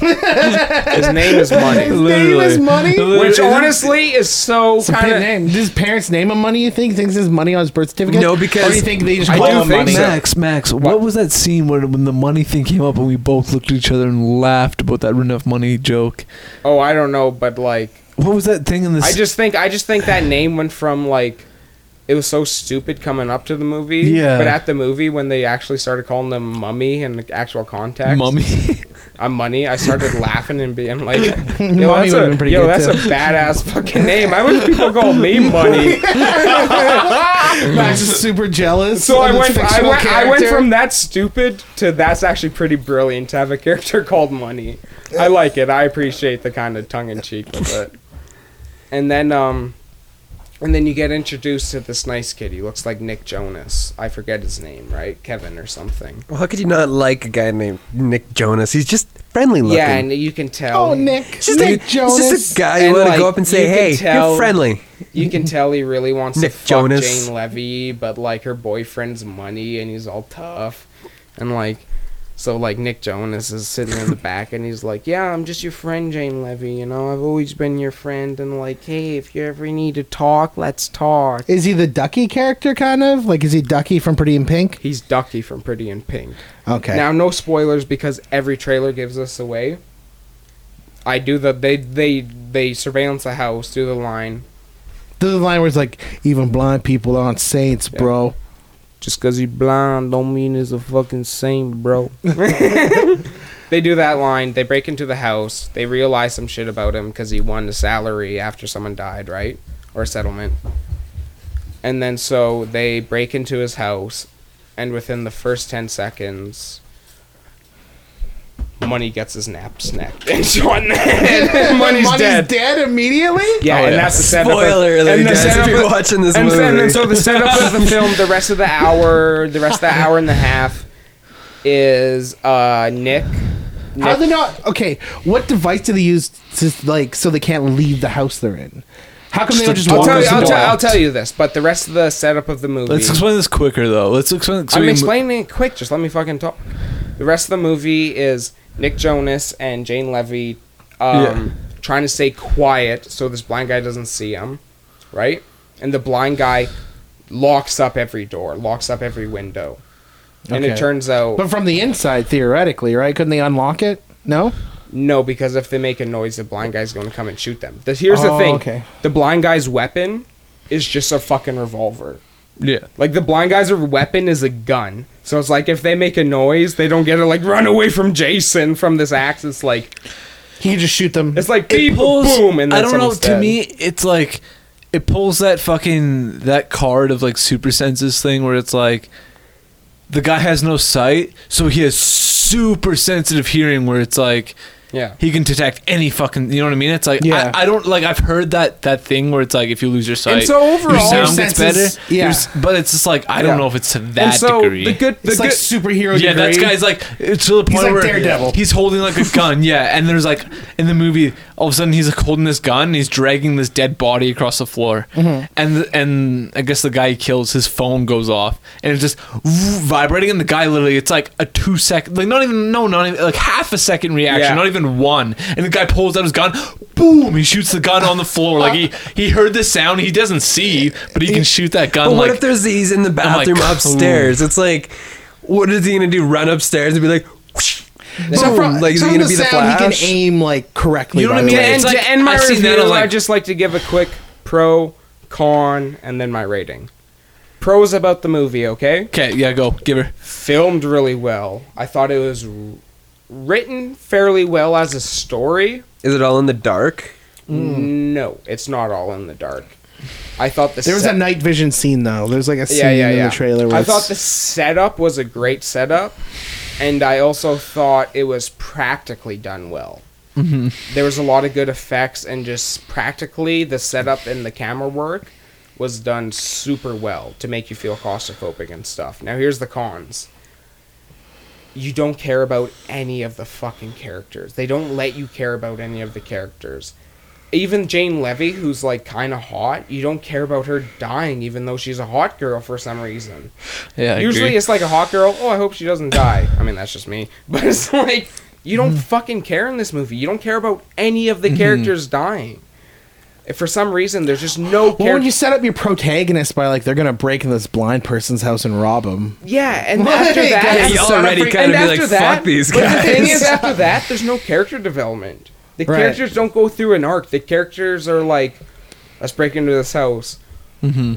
His name is Money, His name is Money? which honestly is so kind of. name. Does his parents name him Money? You think thinks his money on his birth certificate? No, because or do you think they just I call him think Money? so. Max, Max, what? What? was that scene when when the money thing came up and we both looked at each other and laughed about that enough money joke? Oh, I don't know, but like. What was that thing in the? I just think I just think that name went from like it was so stupid coming up to the movie. Yeah. But at the movie when they actually started calling them mummy in the actual context. mummy. I'm money. I started laughing and being like, yo, Mummy that's, a, been pretty yo, good, that's a badass fucking name. I wish people call me money. Max is super jealous. So I went, I went, I went from that stupid to that's actually pretty brilliant to have a character called Money. I like it. I appreciate the kind of tongue in cheek with it. And then, um, And then you get introduced to this nice kid. He looks like Nick Jonas. I forget his name, right? Kevin or something. Well, how could you not like a guy named Nick Jonas? He's just friendly looking. Yeah, and you can tell. Oh, Nick. It's just, Nick a, Jonas. it's just a guy you And, want to like, go up and say, you "Hey, tell- you're friendly." You can tell he really wants Nick to fuck Jonas. Jane Levy, but like her boyfriend's money, and he's all tough, and like, so like Nick Jonas is sitting in the back, and he's like, "Yeah, I'm just your friend, Jane Levy. You know, I've always been your friend, and like, hey, if you ever need to talk, let's talk." Is he the Ducky character, kind of? Like, is he Ducky from Pretty in Pink? He's Ducky from Pretty in Pink. Okay. Now, no spoilers because every trailer gives us away. I do the they they they surveillance a house, through the line. Through the line where it's like, even blind people aren't saints, Yeah. bro. Just cause he's blind don't mean it's a fucking saint, bro. they do that line. They break into the house. They realize some shit about him because he won a salary after someone died, right? Or a settlement. And then so they break into his house, and within the first 10 seconds, Money gets his nap snapped and shot in the head. Money's, Money's dead. dead immediately? Yeah, Oh, and yeah. that's the setup. of- Spoiler alert, and the if setup you're of- watching this and, movie. and then so the setup of the film, the rest of the hour, the rest of the hour and a half, is uh Nick. How they not? Okay, what device do they use to like so they can't leave the house they're in? How come they don't just I'll walk tell, you, the I'll, door? I'll tell you this, but the rest of the setup of the movie. Let's explain this quicker though. Let's explain. so I'm we- explaining it quick. Just let me fucking talk. The rest of the movie is Nick Jonas and Jane Levy um, Yeah. trying to stay quiet so this blind guy doesn't see him, right? And the blind guy locks up every door, locks up every window. And it turns out But from the inside, theoretically, right? Couldn't they unlock it? No. no, because if they make a noise, the blind guy's going to come and shoot them. The, here's the Oh, thing: okay. the blind guy's weapon is just a fucking revolver. Yeah. Like the blind guy's weapon is a gun. So it's like if they make a noise, they don't get to like run away from Jason from this axe. It's like He can just shoot them. it's like It beep pulls. boom and I don't know. someone's To me, it's like it pulls that fucking that card of like super senses thing where it's like the guy has no sight, so he has super sensitive hearing where it's like yeah. he can detect any fucking you know what I mean? It's like Yeah. I, I don't like I've heard that that thing where it's like if you lose your sight, so overall- your sound Your gets senses- better. yeah. Your s- but it's just like I don't know if it's to And that so degree. the good the it's like good superhero. yeah, that degree. guy's like it's to the point like where Daredevil. he's holding like a gun. Yeah, and there's like in the movie, all of a sudden he's like holding this gun. and He's dragging this dead body across the floor, Mm-hmm. and and I guess the guy he kills, his phone goes off, and it's just vibrating. And the guy literally, it's like a two second, like not even no, not even like half a second reaction, Yeah. not even one. And the guy pulls out his gun, boom, he shoots the gun on the floor. Like he he heard the sound, he doesn't see, but he can shoot that gun. But what like if there's these in the bathroom ooh. upstairs? It's like, what is he gonna do? Run upstairs and be like, whoosh, So boom, from, like is so he from gonna be the sound, He can aim like correctly. You know what I mean? and It's to end my I've seen review, that, I'm like- I'd just like to give a quick pro, con, and then my rating. Pros about the movie, okay? okay, yeah, go give her. Filmed really well. I thought it was r- written fairly well as a story. Is it all in the dark? No, it's not all in the dark. I thought the There was set- a night vision scene though. There's like a scene yeah, yeah, in the trailer. Where I thought the setup was a great setup, and I also thought it was practically done well. Mm-hmm. There was a lot of good effects, and just practically the setup and the camera work was done super well to make you feel claustrophobic and stuff. Now here's the cons. You don't care about any of the fucking characters. They don't let you care about any of the characters. Even Jane Levy, who's like kind of hot, you don't care about her dying, even though she's a hot girl for some reason. Yeah, I Usually agree. it's like a hot girl. Oh, I hope she doesn't die. I mean, that's just me. But it's like you don't mm-hmm. fucking care in this movie. You don't care about any of the mm-hmm. characters dying. If for some reason there's just no Well, when you set up your protagonist by like they're gonna break into this blind person's house and rob him. yeah, and Well, after hey, that, guys, Y'all already a- kind of be like, after that- fuck these guys. but the thing is, after that, there's no character development. The Right. characters don't go through an arc. The characters are like, let's break into this house. Mm-hmm.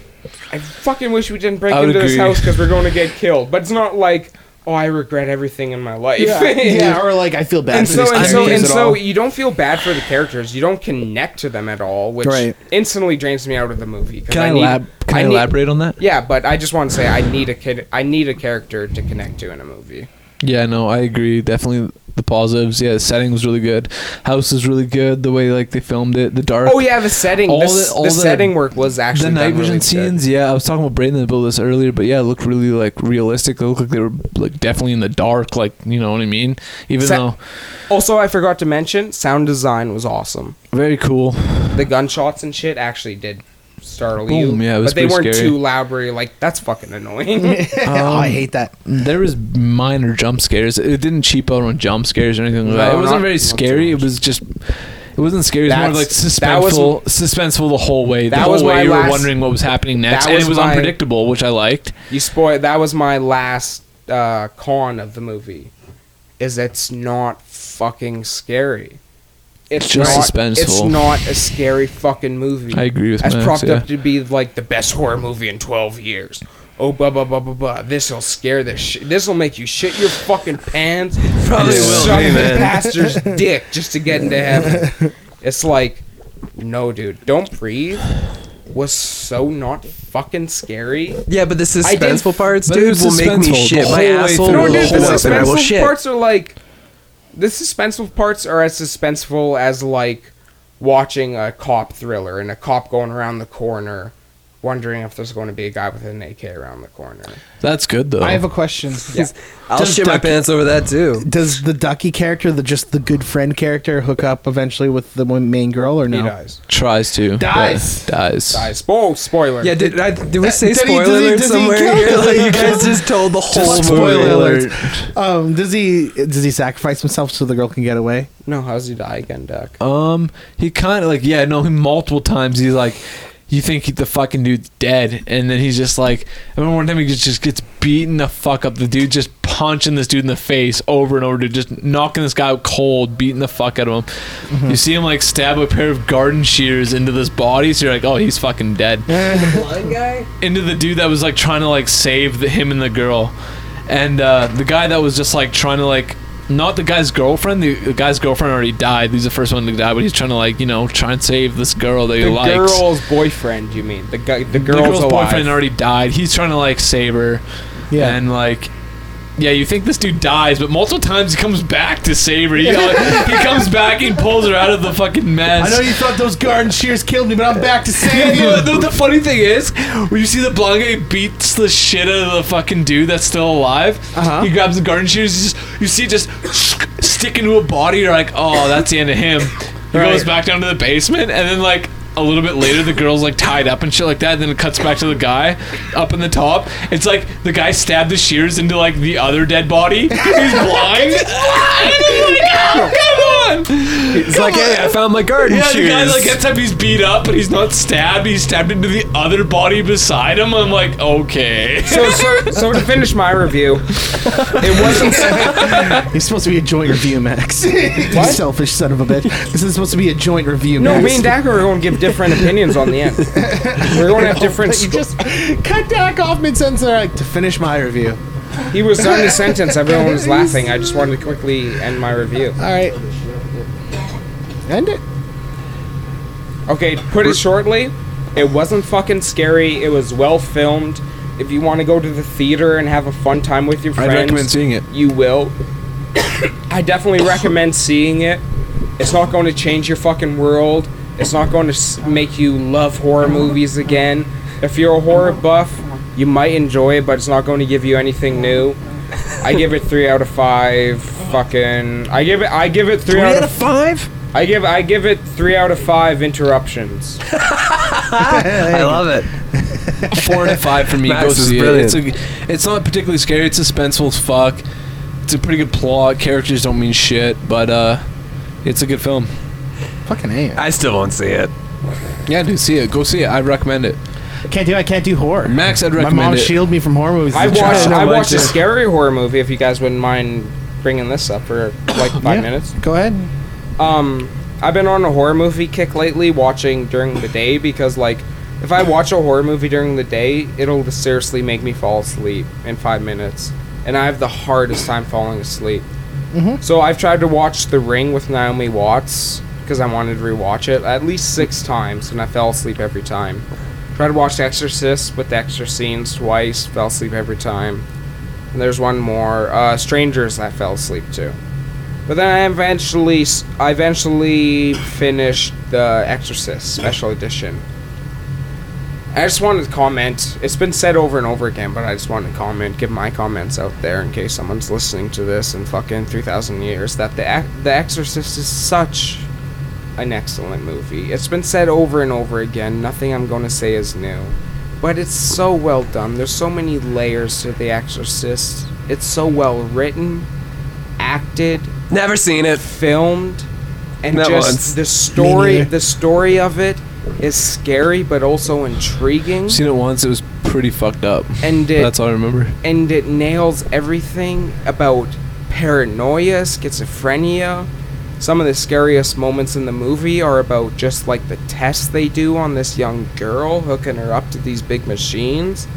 I fucking wish we didn't break I would into this house because we're going to get killed. But it's not like, oh, I regret everything in my life. yeah, or like I feel bad and for so these and so and so you don't feel bad for the characters. You don't connect to them at all, which Right. instantly drains me out of the movie. Can I, need- lab? Can I, need- elaborate on that? Yeah, but I just want to say I need a kid. I need a character to connect to in a movie. Yeah, no, I agree. Definitely the positives. Yeah, the setting was really good. House is really good. The way like they filmed it, the dark. Oh yeah, the setting. All the, the- all the the- setting work was actually the night vision really good. scenes. Yeah, I was talking about Breydon about this earlier, but yeah, it looked really like realistic. They looked like they were like definitely in the dark. Like you know what I mean. Even Sa- though Also, I forgot to mention, sound design was awesome. very cool. The gunshots and shit actually did startle Boom, you. yeah, it was but they pretty weren't scary. too loud. Where you're like, that's fucking annoying. oh, I hate that. There was minor jump scares. It didn't cheap out on jump scares or anything like that. No, It wasn't not- very not too scary. It much. was just. It wasn't scary. It was more That's- like that was- suspenseful. suspenseful the whole way. The that whole was way my you were last- wondering what was happening next, that and was it was my- unpredictable, which I liked. you spoil. That was my last uh, con of the movie. Is it's not fucking scary. It's Just not, suspenseful. It's not a scary fucking movie. I agree with That's Max, propped yeah. up to be like the best horror movie in 12 years. Oh, blah blah blah blah blah. This will scare the shit. This will make you shit your fucking pants. Probably and will suck be, the pastor's dick just to get into heaven. It's like, no, dude, don't breathe. Was so not fucking scary. Yeah, but the I suspenseful parts, dude, will make me shit. My asshole. No, the dude, the open whole up and I will suspenseful parts are like the suspenseful parts are as suspenseful as like watching a cop thriller and a cop going around the corner, wondering if there's going to be a guy with an AK around the corner. That's good though. I have a question. I'll Does shit my Ducky- pants over that too. Does the Ducky character, the just the good friend character, hook up eventually with the one main girl or no? He dies. tries to Dies. but dies. Dies. Oh, spoiler. Yeah, did, I, did we say Did he- spoiler does he- alert does he somewhere kill- here? Like, you guys just told the whole Just spoiler alert. alert. Um, does he does he sacrifice himself so the girl can get away? No, how's he die again, Duck? Um, he kind of like yeah, no, he multiple times he's like, you think the fucking dude's dead, and then he's just like, I remember one time he just, just gets beaten the fuck up. The dude just punching this dude in the face over and over, dude, just knocking this guy out cold, beating the fuck out of him. You see him like stab a pair of garden shears into this body, so you're like, oh, he's fucking dead. Blind guy? into the dude that was like trying to like save the, him and the girl, and uh, the guy that was just like trying to like not the guy's girlfriend. The, the guy's girlfriend already died. He's the first one to die, but he's trying to like you know try and save this girl that he likes. The girl's boyfriend, you mean? The guy, the the girl's, girl's boyfriend already died. He's trying to like save her, Yeah. and like. Yeah, you think this dude dies, but multiple times he comes back to save her. He, he comes back and pulls her out of the fucking mess. I know you thought those garden shears killed me, but I'm back to save you. the, the funny thing is, when you see the blonde guy beats the shit out of the fucking dude that's still alive, Uh-huh. he grabs the garden shears. You, just, you see it just stick into a body. You're like, oh, that's the end of him. He Right. goes back down to the basement, and then like a little bit later, the girl's like tied up and shit like that. And then it cuts back to the guy up in the top. It's like the guy stabbed the shears into like the other dead body because he's blind. he's like, oh, come on. It's like, hey, I found my garden Yeah, shears. the guy like gets up, he's beat up, but he's not stabbed. He's stabbed into the other body beside him. I'm like, okay. So, so, so to finish my review, it wasn't. It's supposed to be a joint review, Max. You selfish son of a bitch. This is supposed to be a joint review, No, Max. me and Dak are going to give different opinions on the end. We're going to have oh, different. You sco- just cut Dak off mid sentence. Like to finish my review. he was done his sentence. Everyone was laughing. I just wanted to quickly end my review. All right, end it. Okay, put it shortly. It wasn't fucking scary. It was well filmed. If you want to go to the theater and have a fun time with your friends, I'd recommend seeing it. you will. I definitely recommend seeing it. It's not going to change your fucking world. It's not going to make you love horror movies again. If you're a horror buff, you might enjoy it, but it's not going to give you anything new. I give it three out of five. Fucking, I give it. I give it three, Three out, out of. of five? I give. I give it three out of five interruptions. I love it. Four out of five for me. Max Go is see brilliant. it. It's, a, it's not particularly scary. It's suspenseful as fuck. It's a pretty good plot. Characters don't mean shit, but uh, it's a good film. Fucking a. I still won't see it. Yeah, dude, see it. Go see it. I'd recommend it. Can't do. I can't do horror. Max, I'd recommend it. My recommend mom it. shielded me from horror movies. I as a watched. child. I watched a scary horror movie. If you guys wouldn't mind bringing this up for like five Yeah. minutes. Go ahead. Um, I've been on a horror movie kick lately, watching during the day because like, if I watch a horror movie during the day, it'll seriously make me fall asleep in five minutes, and I have the hardest time falling asleep. So I've tried to watch The Ring with Naomi Watts because I wanted to rewatch it at least six times, and I fell asleep every time. Tried to watch The Exorcist with the extra scenes twice, fell asleep every time. And there's one more, uh, Strangers, I fell asleep to. But then I eventually, I eventually finished the Exorcist Special Edition. I just wanted to comment. It's been said over and over again, but I just wanted to comment, give my comments out there in case someone's listening to this in fucking 3,000 years. That the the Exorcist is such an excellent movie. It's been said over and over again. Nothing I'm going to say is new, but it's so well done. There's so many layers to The Exorcist. It's so well written, acted, Never seen it. filmed, and Not just once. the story. neither. The story of it is scary, but also intriguing, Seen it once. It was pretty fucked up. and it That's all I remember. and it nails everything about paranoia, schizophrenia. Some of the scariest moments in the movie are about just like the tests they do on this young girl, hooking her up to these big machines.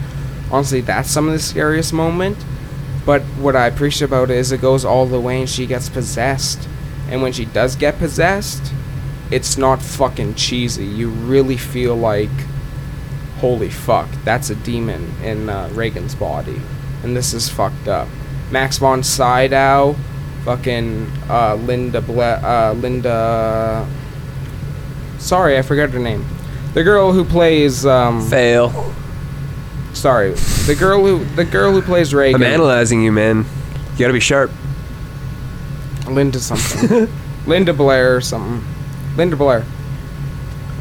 Honestly, that's some of the scariest moment. But what I appreciate about it is it goes all the way and she gets possessed. And when she does get possessed, it's not fucking cheesy. You really feel like, holy fuck, that's a demon in uh, Regan's body. And this is fucked up. Max von Sydow, fucking uh, Linda Ble- uh, Linda. Sorry, I forgot her name. The girl who plays um. Fail. Sorry, the girl who the girl who plays Regan. I'm analyzing you, man. You gotta be sharp. Linda something. Linda Blair or something. Linda Blair.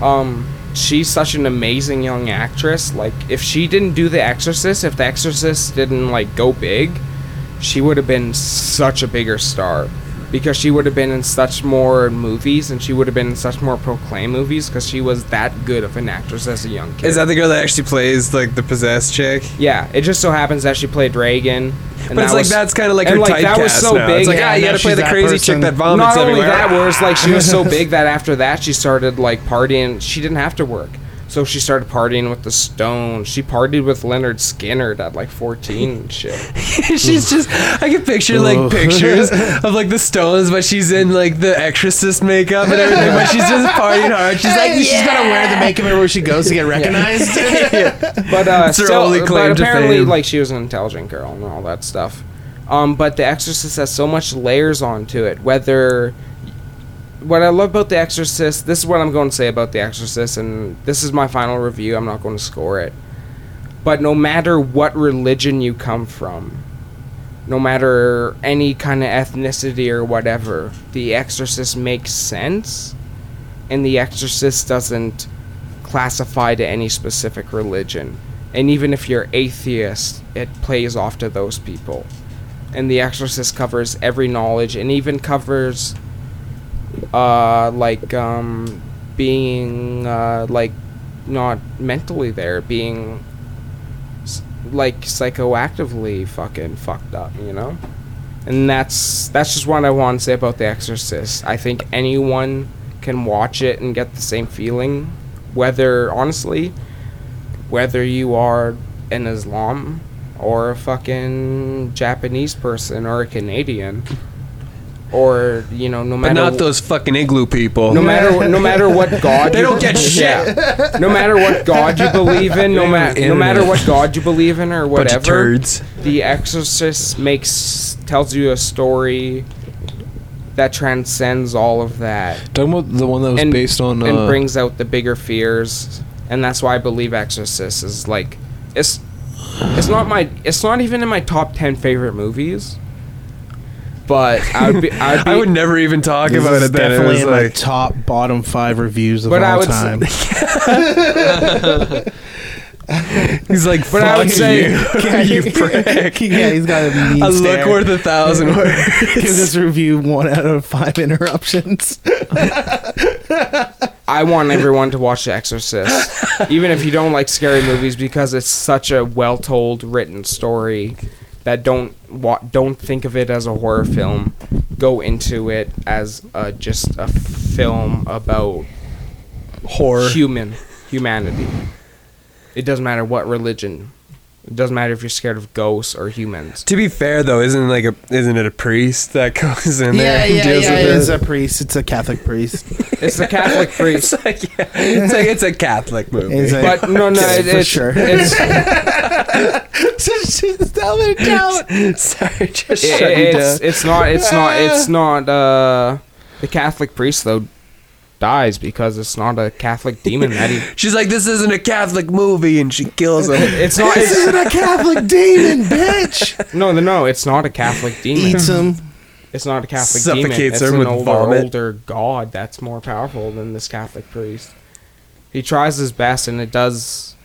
Um, she's such an amazing young actress. Like, if she didn't do The Exorcist, if The Exorcist didn't like go big, she would have been such a bigger star. Because she would have been in such more movies, and she would have been in such more proclaimed movies, because she was that good of an actress as a young kid. Is that the girl that actually plays like the possessed chick? Yeah, it just so happens that she played Regan. And But it's that like was- that's kind of like her like, typecast that was so now. big, It's like, yeah, ah, you now gotta play the crazy person. chick that vomits Not only everywhere. that, where it's like she was so big that after that she started like partying. She didn't have to work, so she started partying with the Stones. She partied with Lynyrd Skynyrd at like 14 and shit. she's just I can picture like pictures of like the Stones, but she's in like the exorcist makeup and everything, but she's just partying hard. She's like, she's gotta wear the makeup everywhere she goes to get recognized. But uh, It's her still, only claim but to apparently, fame. like she was an intelligent girl and all that stuff. Um, but The Exorcist has so much layers onto it. Whether what I love about The Exorcist, this is what I'm going to say about The Exorcist, and this is my final review. I'm not going to score it. But no matter what religion you come from, no matter any kind of ethnicity or whatever, The Exorcist makes sense, and The Exorcist doesn't classify to any specific religion. And even if you're atheist, it plays off to those people. And The Exorcist covers every knowledge and even covers uh like um being uh like not mentally there, being like psychoactively fucking fucked up, you know? And that's that's just what I want to say about The Exorcist. I think anyone can watch it and get the same feeling, whether honestly, whether you are an Islam or a fucking Japanese person or a Canadian, or you know, no matter But matter not those fucking igloo people. no matter no matter what God They you- don't get shit. Yeah. No matter what God you believe in, no matter no matter what God you believe in or Bunch of whatever, turds. The Exorcist makes tells you a story that transcends all of that Talking about the one that was and based on. Uh, and brings out the bigger fears, and that's why I believe Exorcist is like it's it's not my it's not even in my top ten favorite movies. But I would be, I would be I would never even talk This about is it. Then it definitely was in my top bottom five reviews of But I all would time. he's like, But I would "Fuck say- you, you prick. yeah, he's got a mean A stare. look worth a thousand words. Give words. this review one out of five interruptions. I want everyone to watch The Exorcist, even if you don't like scary movies, because it's such a well-told, written story that don't wa- don't think of it as a horror film. Go into it as uh, just a film about Horror. human humanity. It doesn't matter what religion It doesn't matter if you're scared of ghosts or humans. To be fair though, isn't like a isn't it a priest that goes in there Yeah, and yeah, deals yeah. with It's a priest. It's a Catholic priest. It's the Catholic priest. It's like, yeah, it's like it's a Catholic movie. It's a- But no, no, Yeah, it, for it's, sure. it's, Sorry, just it- shut you it's, down. it's not, it's not, it's not, uh, the Catholic priest though dies because it's not a Catholic demon that he, She's like, this isn't a Catholic movie, and she kills him. it's not, this it's, isn't a Catholic demon, bitch. no, no, it's not a Catholic demon. Eats him. It's not a Catholic demon. Suffocates It's her an with older, vomit. older god that's more powerful than this Catholic priest. He tries his best, and it does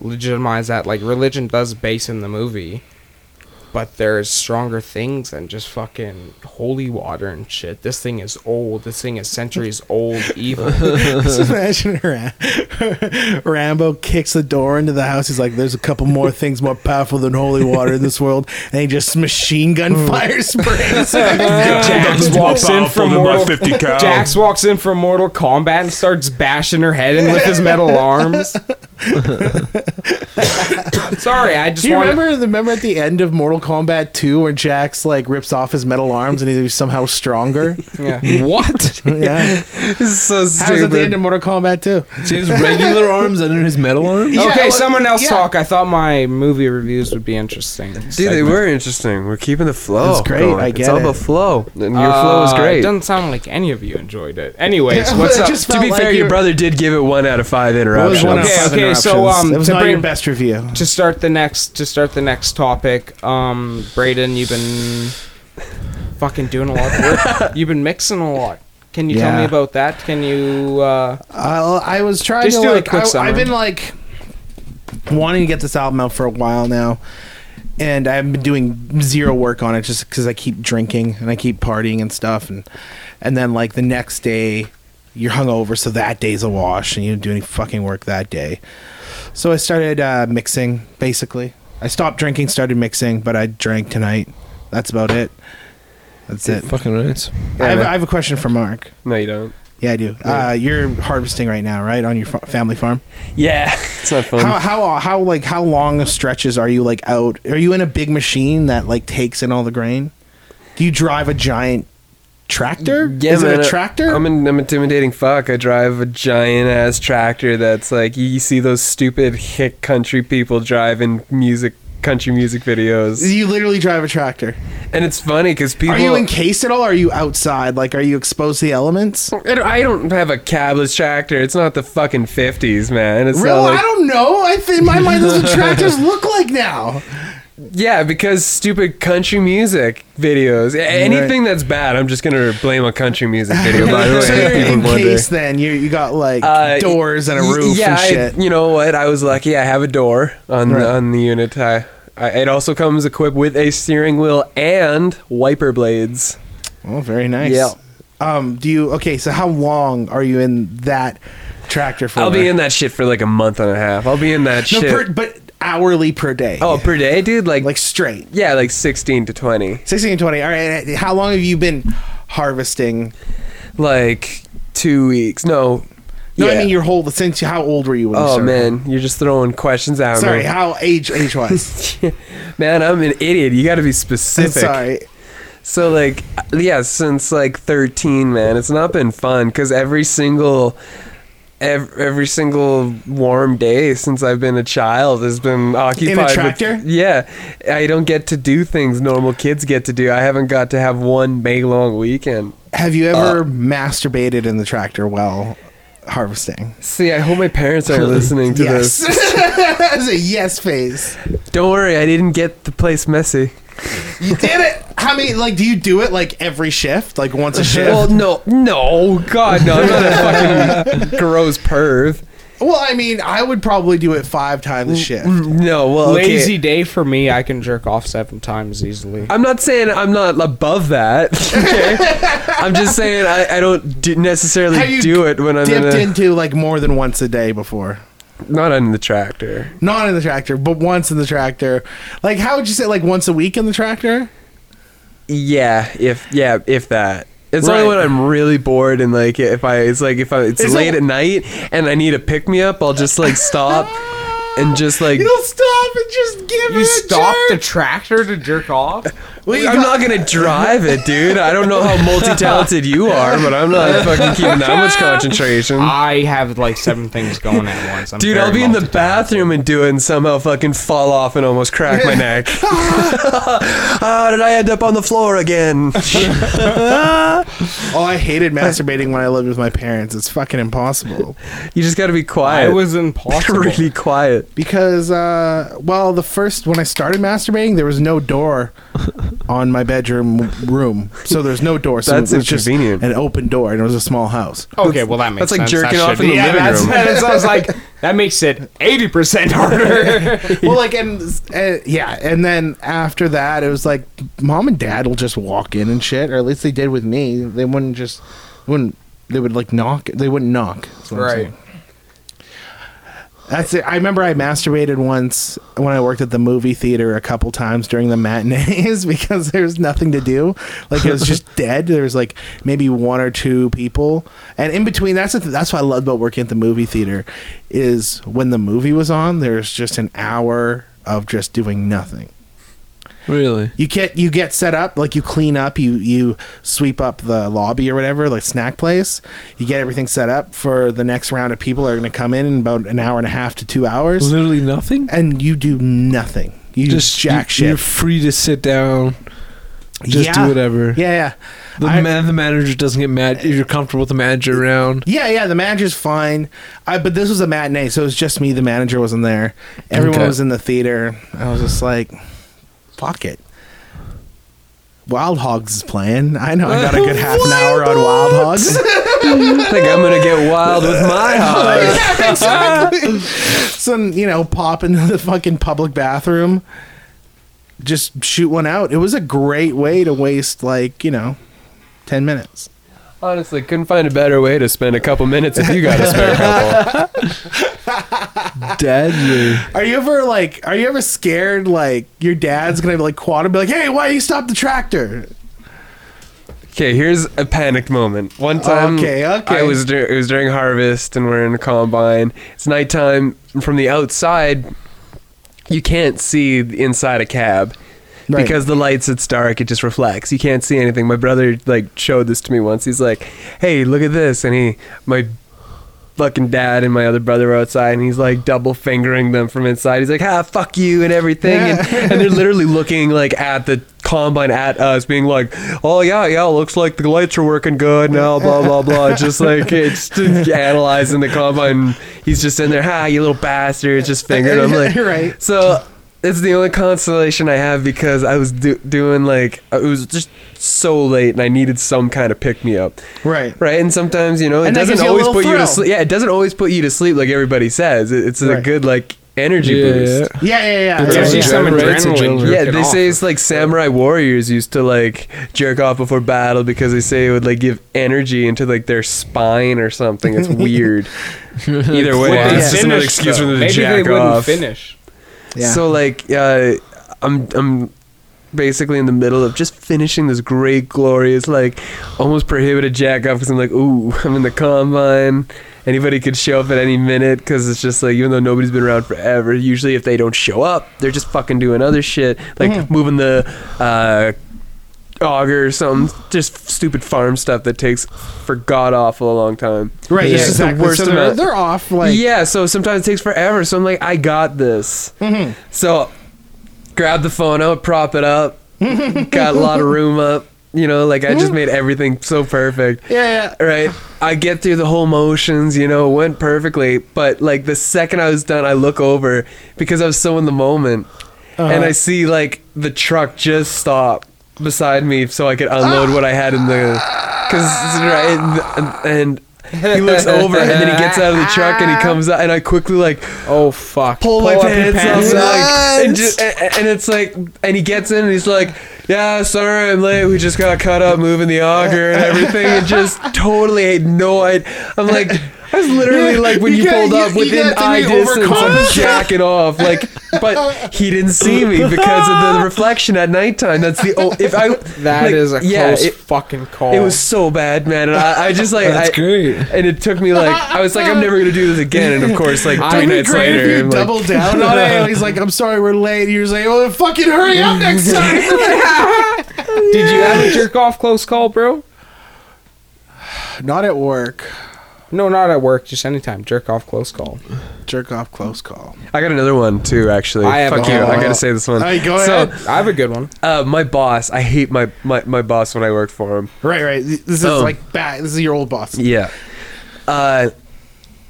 legitimize that. Like religion does base in the movie, but there's stronger things than just fucking holy water and shit. This thing is old. This thing is centuries old evil. Just imagine Ram- Rambo kicks the door into the house. He's like, "There's a couple more things more powerful than holy water in this world," and he just machine gun fire sprays. Jax walks in from Mortal 50 cal. Jax walks in from Mortal Kombat and starts bashing her head in with his metal arms. Sorry, I just Do you want remember? Remember at the end of Mortal Kombat 2 where Jax like rips off his metal arms and he's somehow stronger? Yeah. What? yeah. This is so How's at the end of Mortal Kombat 2? See his regular arms under his metal arms? Yeah, okay, well, someone else yeah. talk. I thought my movie reviews would be interesting. Dude, they were interesting. We're keeping the flow. It's great, going. I get It's all it. about flow, and your flow is Uh, great. It doesn't sound like any of you enjoyed it. Anyways, Yeah, what's it up? to be like fair, your brother did give it one out of five It was interruptions. one of Okay, five okay, so, interruptions. um, it was to not bring- your best review. to start the next to start the next topic, um, Breydon, you've been fucking doing a lot of work. you've been mixing a lot. Can you tell me about that? Can you? Uh, I, I was trying Just to do a like. quick I, summary. I've been like wanting to get this album out for a while now, and I've been doing zero work on it just because I keep drinking and I keep partying and stuff, and and then like the next day you're hungover, so that day's a wash, and you don't do any fucking work that day. So I started uh, mixing. Basically, I stopped drinking, started mixing, but I drank tonight. That's about it. That's it. Fucking right. I have, I have a question for Mark. No, you don't. Yeah, I do. Uh, you're harvesting right now, right, on your fa- family farm? Yeah, it's not fun. How how how like how long stretches are you like out? Are you in a big machine that like takes in all the grain? Do you drive a giant tractor? Yeah, Is man, it a tractor? I'm an I'm intimidating fuck. I drive a giant ass tractor that's like you see those stupid hick country people driving music country music videos, you literally drive a tractor. and it's funny because people. Are you encased at all? Are you outside? Like, are you exposed to the elements? I don't- I don't have a cabless tractor. It's not the fucking fifties, man. It's Real? like I don't know. I think my mind that's what tractors look like now. Yeah, because stupid country music videos. Anything that's bad, I'm just gonna blame a country music video. By the way, so wonder. encased then. You you got like Uh, doors and a roof yeah, and shit. I, you know what? I was lucky. I have a door on Right. the, on the unit. I, I, it also comes equipped with a steering wheel and wiper blades. Oh, very nice. Yeah. Um, do you okay? So how long are you in that tractor for? I'll be in that shit for like a month and a half. I'll be in that no, shit. per, but hourly per day. oh, per day, dude. Like, like straight. yeah, like sixteen to twenty. 16 to 20. All right. How long have you been harvesting? Like two weeks. No. No, yeah. I mean your whole since how old were you when you Oh started? man, you're just throwing questions out. Sorry, man. how age age wise? man, I'm an idiot. You got to be specific. Sorry. So like yeah, since like 13, man, it's not been fun cuz every single every, every single warm day since I've been a child has been occupied with- tractor? yeah. I don't get to do things normal kids get to do. I haven't got to have one May long weekend. Have you ever uh, masturbated in the tractor while harvesting? See, I hope my parents are listening to yes. this. That's a yes face. Don't worry, I didn't get the place messy. You did it. How many? Like, do you do it like every shift? Like once a shift? Well, no, no, God, no, I'm not a fucking gross perv. Well, I mean, I would probably do it five times a mm, shift. Mm, no, well, okay. Lazy day for me. I can jerk off seven times easily. I'm not saying I'm not above that. Okay, I'm just saying I, I don't do necessarily Have you do it when I'm in Dipped a, into like more than once a day before. Not on the tractor. Not in the tractor, but once in the tractor. Like, how would you say, like once a week in the tractor? Yeah, if yeah, if that. It's Right. only when I'm really bored and like if I it's like if I it's late at night and I need a pick me up, I'll just like stop and just like You'll stop and just give You it stop the tractor to jerk off? Well, I'm not gonna drive it, dude. I don't know how multi-talented you are, but I'm not fucking keeping that much concentration. I have like seven things going at once. I'm Dude, I'll be in the bathroom and do it and somehow fucking fall off and almost crack my neck. How did I end up on the floor again? Oh, I hated masturbating when I lived with my parents. It's fucking impossible. You just gotta be quiet. It was impossible. really quiet. because uh well the first when i started masturbating there was no door on my bedroom room so there's no door so That's it was just inconvenient. an open door and it was a small house Okay, well that makes That's like sense. jerking That off should in the be- yeah, living that's, room. That sounds like that makes it eighty percent harder. well like and uh, yeah and then after that it was like mom and dad will just walk in and shit or at least they did with me they wouldn't just wouldn't they would like knock they wouldn't knock That's what I'm Right. saying. That's it. I remember I masturbated once when I worked at the movie theater a couple times during the matinees because there was nothing to do. Like it was just dead. There was like maybe one or two people, and in between. That's the th- that's what I loved about working at the movie theater, is when the movie was on. There's just an hour of just doing nothing. Really? You get you get set up like you clean up, you you sweep up the lobby or whatever, like snack place. You get everything set up for the next round of people that are going to come in in about an hour and a half to two hours, Literally nothing. and you do nothing. You just jack you, You're free to sit down. Just do whatever. Yeah, yeah. The I- man, the manager doesn't get mad. If you're comfortable with the manager around. Yeah, yeah, the manager's fine. I, but this was a matinee, so it was just me. The manager wasn't there. Everyone Okay. was in the theater. I was just like, fuck it. Wild Hogs is playing. I know I got a good half an hour on Wild Hogs. I think I'm gonna get wild with my hogs. exactly. so, you know, pop into the fucking public bathroom, just shoot one out. It was a great way to waste, like, you know, 10 minutes. Honestly, couldn't find a better way to spend a couple minutes if you got a spare couple. Deadly. Are you ever like? Are you ever scared? Like your dad's gonna be like quad and be like, "Hey, why you stop the tractor?" Okay, here's a panicked moment. One time, Okay, okay. I was dur- it was during harvest, and we're in a combine. It's nighttime. and From the outside, you can't see inside a cab Right. because the lights. It's dark. It just reflects. You can't see anything. My brother like showed this to me once. He's like, "Hey, look at this," and he my fucking dad and my other brother were outside and he's like double fingering them from inside. He's like, ah, fuck you and everything. And, and they're literally looking like at the combine at us being like, oh yeah, yeah, looks like the lights are working good now, blah, blah, blah. just like, it's just analyzing the combine. He's just in there, ha, you little bastard, just fingering them. Like, Right. So it's the only consolation I have because I was do- doing like, uh, it was just so late and I needed some kind of pick me up. right. Right, and sometimes you know it And doesn't gives you a always little put you to sleep. Yeah, it doesn't always put you to sleep like everybody says. It's a Right. good like energy Yeah, boost. yeah. Yeah, yeah, yeah. It's Gives Right. some adrenaline, it's adrenaline. adrenaline. Yeah, they off. say it's like samurai warriors used to like jerk off before battle because they say it would like give energy into like their spine or something. It's weird. Either way, Wouldn't it's just another excuse though. for them to Maybe jack they wouldn't off. finish. Yeah. So like, uh, I'm I'm basically in the middle of just finishing this great, glorious, like almost prohibited jack off because I'm like, ooh, I'm in the combine. Anybody could show up at any minute because it's just like, even though nobody's been around forever, usually if they don't show up, they're just fucking doing other shit, like Mm-hmm. moving the uh, auger or something, just stupid farm stuff that takes for god awful a long time. right. It's Yeah, just exactly. the worst so they're, amount. they're off. Like, yeah, so sometimes it takes forever. So I'm like, I got this. Mm-hmm. So grab the phone out, prop it up, got a lot of room up. You know, like I just made everything so perfect. yeah, yeah. Right. I get through the whole motions, you know, it went perfectly. But like the second I was done, I look over because I was so in the moment. And Uh-huh. I see like the truck just stop beside me so I could unload what I had in the. Because, right. And, and he looks over and then he gets out of the truck and he comes out and I quickly like Oh fuck! pull, my pants, pants up, up. like, and, just, and, and it's like, and he gets in and he's like, "Yeah, sorry, I'm late. We just got cut up moving the auger and everything." And just totally had no idea. I'm like, That's literally like when You you, pulled up you within got eye distance. I'm overconfident. jacking off, like, but he didn't see me because of the reflection at nighttime. That's the oh, if I That like, is a yeah, close it, fucking call. it was so bad, man. And I, I just like That's I, great. and it took me like I was like I'm never gonna do this again. And of course, like three It'd nights later, you I'm like, double down on it. And he's like, "I'm sorry, we're late." You're just like, "Oh, fucking hurry up next time." Did you have a jerk off close call, bro? Not at work. No, not at work. Just anytime. Jerk off close call. Jerk off close call. I got another one too. Actually, I have fuck a- you. I gotta say this one. Hey, go so, ahead. I have a good one. uh, my boss. I hate my, my my boss when I worked for him. Right, right. This is Oh. like bad. This is your old boss. Yeah. Uh,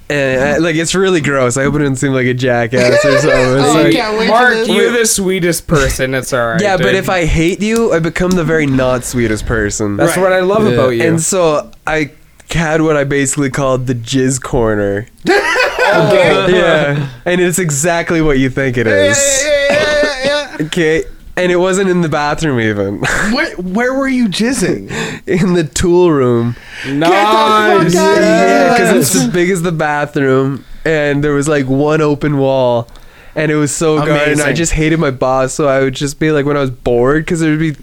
and I, like it's really gross. I hope it didn't seem like a jackass or something. It's Oh, like- can't wait for Mark, this. you're the sweetest person. It's alright. yeah, but dude. if I hate you, I become the very not sweetest person. that's Right. what I love Yeah. about you. And so I had what I basically called the jizz corner. okay. yeah, and it's exactly what you think it Yeah, is. yeah, yeah, yeah, Okay, and it wasn't in the bathroom even. yeah. Where, where were you jizzing? in the tool room. Nice. fuck out of Yeah, because here. it's as big as the bathroom, and there was like one open wall, and it was so good. And I Amazing. just hated my boss, so I would just be like when I was bored, because there would be.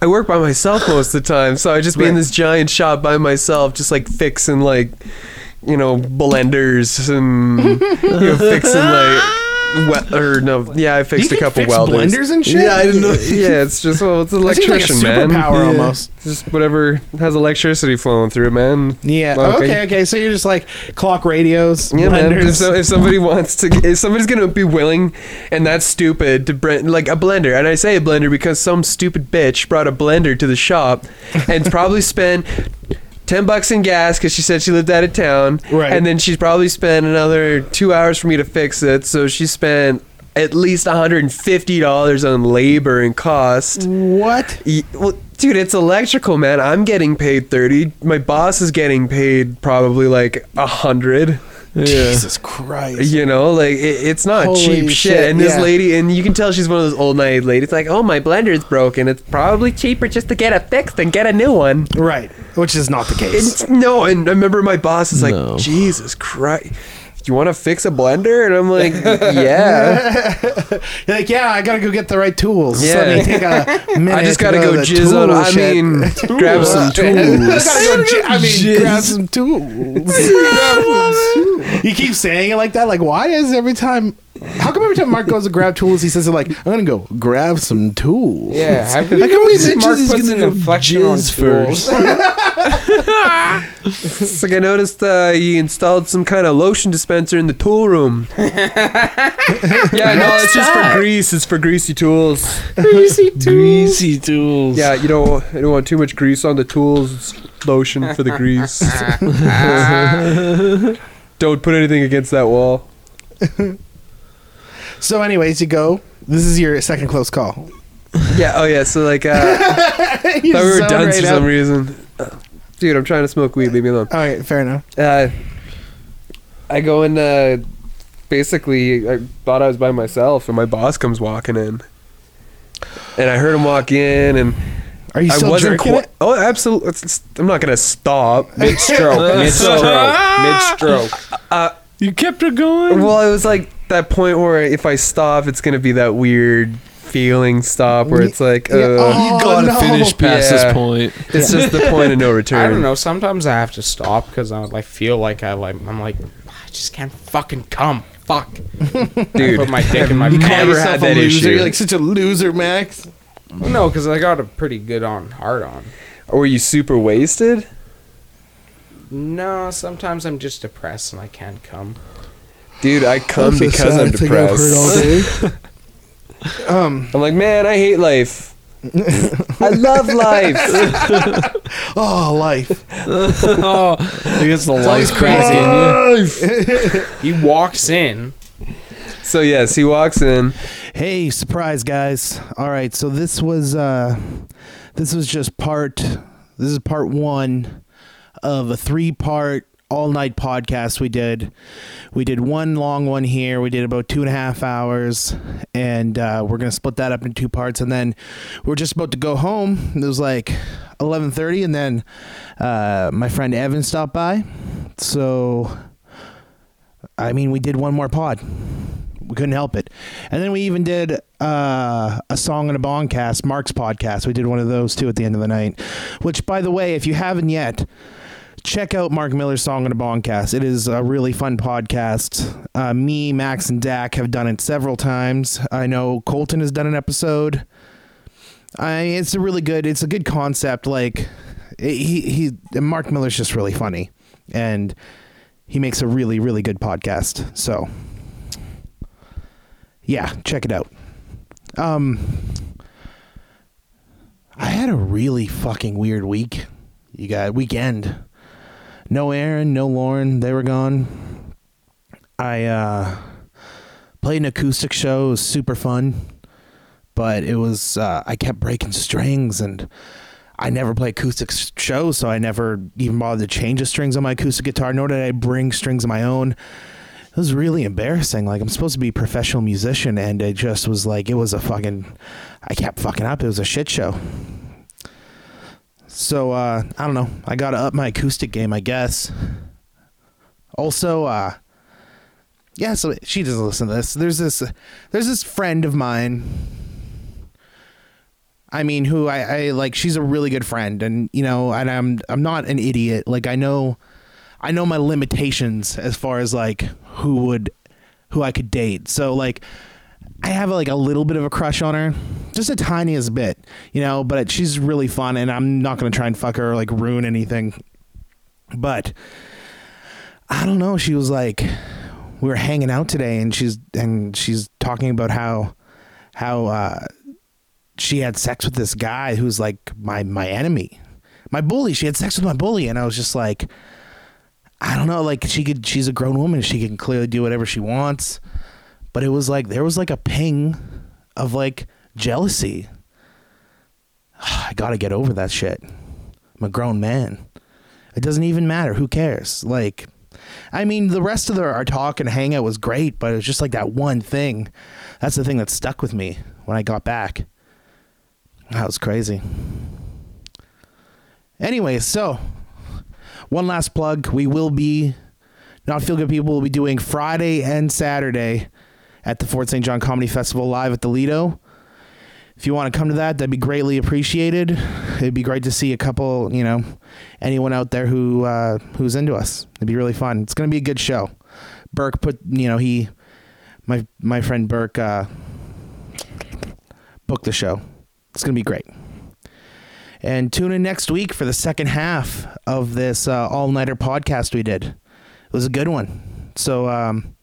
I work by myself most of the time, so I'd just be in this giant shop by myself, just like fixing like, you know, blenders and you know, fixing like, we- or no, yeah, I fixed a couple fix welders. blenders and shit. Yeah, I didn't know. Yeah, it's just well, it's an That seems like a electrician, man. superpower Yeah. almost. Just whatever has electricity flowing through man. Yeah. Okay. Okay. So you're just like clock radios, Yeah, man. If, so, if somebody wants to, if somebody's gonna be willing, and that's stupid to bring like a blender, and I say a blender because some stupid bitch brought a blender to the shop, and probably spent ten bucks in gas because she said she lived out of town. Right. And then she probably spent another two hours for me to fix it. So she spent at least $150 on labor and cost. What? Well, dude, it's electrical, man. I'm getting paid 30. My boss is getting paid probably like 100 yeah. Jesus Christ. You know, like it, it's not Holy cheap shit. shit. And yeah. this lady, and you can tell she's one of those old night ladies. Like, oh, my blender is broken. It's probably cheaper just to get it fixed than get a new one. Right. Which is not the case. No. And I remember my boss is no. like, Jesus Christ you want to fix a blender? And I'm like, yeah. You're like, yeah, I gotta go get the right tools. Yeah. So let me take a minute. I just got to go jizz on. I mean, grab some tools. gotta go. J- I mean, Jizz. grab some tools. you keep saying it like that. Like, why is every time? How come every time Mark goes to grab tools, he says it like, "I'm gonna go grab some tools." Yeah. How How come we bitches Mark is puts gonna an inflection on jizz tools. It's like I noticed uh, you installed some kind of lotion dispenser in the tool room. yeah, no, it's just for grease. It's for greasy tools. Greasy tools. Greasy tools. Yeah, you don't you don't want too much grease on the tools. It's lotion for the grease. don't put anything against that wall. So, anyways, you go. This is your second close call. Yeah. Oh yeah. So like, uh, I thought we were zone done right for out. some reason. Uh, Dude, I'm trying to smoke weed. Leave me alone. All right, fair enough. Uh, I go in. Uh, basically, I thought I was by myself, and my boss comes walking in, and I heard him walk in, and Are you I wasn't jerking quite. it? Oh, absolutely. I'm not gonna stop. Mid stroke. Mid stroke. Mid stroke. You kept her going? Well, it was like that point where if I stop, it's gonna be that weird feeling stop where it's like, uh, Yeah, oh, you gotta no. finish past Yeah. this point. it's just the point of no return. I don't know. Sometimes I have to stop because I like feel like I like I'm like I just can't fucking come. Fuck. dude. Put my dick in my You mouth. never had that loser. issue. You're like such a loser, Max. No, because I got a pretty good on hard on. Or were you super wasted? No, sometimes I'm just depressed and I can't come. Dude, I come because I'm depressed. um. I'm like, man, I hate life. I love life. Oh, life. oh, I guess the lights crazy. crazy. He walks in. So yes, he walks in. Hey, surprise, guys! All right, so this was uh, this was just part. This is part one of a three-part all-night podcast we did. We did one long one here. We did about two and a half hours, and uh, we're gonna split that up in two parts. And then we're just about to go home. It was like eleven thirty, and then uh, my friend Evan stopped by. So I mean, we did one more pod. We couldn't help it. And then we even did uh, a song and a bongcast, Mark's podcast. We did one of those too at the end of the night. Which, by the way, if you haven't yet, check out Mark Miller's song and a bongcast. It is a really fun podcast. Uh, me, Max, and Dak have done it several times. I know Colton has done an episode. I, it's a really good. It's a good concept. Like he he Mark Miller's just really funny, and he makes a really really good podcast. So yeah, check it out. Um, I had a really fucking weird week. You got weekend. No Aaron, no Lauren. They were gone. I uh, played an acoustic show. It was super fun, but it was uh, I kept breaking strings and. I never play acoustic shows, so I never even bothered to change the strings on my acoustic guitar, nor did I bring strings of my own. It was really embarrassing. Like I'm supposed to be a professional musician, and it just was like it was a fucking. I kept fucking up. It was a shit show. So uh, I don't know. I got to up my acoustic game, I guess. Also, uh, yeah. So she doesn't listen to this. There's this. There's this friend of mine. I mean, who I, I like. She's a really good friend, and you know, and I'm I'm not an idiot. Like I know, I know my limitations as far as like who would, who I could date. So like, I have like a little bit of a crush on her, just a tiniest bit, you know. But she's really fun, and I'm not gonna try and fuck her or like ruin anything. But I don't know. She was like, we were hanging out today, and she's and she's talking about how how uh, she had sex with this guy who's like my my enemy, my bully. She had sex with my bully, and I was just like, I don't know. Like she could, she's a grown woman. She can clearly do whatever she wants. But it was like there was like a ping of like jealousy. I got to get over that shit. I'm a grown man. It doesn't even matter. Who cares? Like, I mean, the rest of the, our talk and hangout was great, but it was just like that one thing. That's the thing that stuck with me when I got back. That was crazy. Anyway, so one last plug. We will be, Not Feel Good People will be doing Friday and Saturday at the Fort St. John Comedy Festival live at the Lido. If you want to come to that, that'd be greatly appreciated. It'd be great to see a couple, you know, anyone out there who uh, who's into us. It'd be really fun. It's gonna be a good show. Burke put, you know, he, my my friend Burke, uh, booked the show. It's gonna be great. And tune in next week for the second half of this uh, all nighter podcast we did. It was a good one. So, um,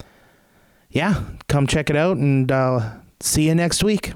yeah, come check it out and uh, see you next week.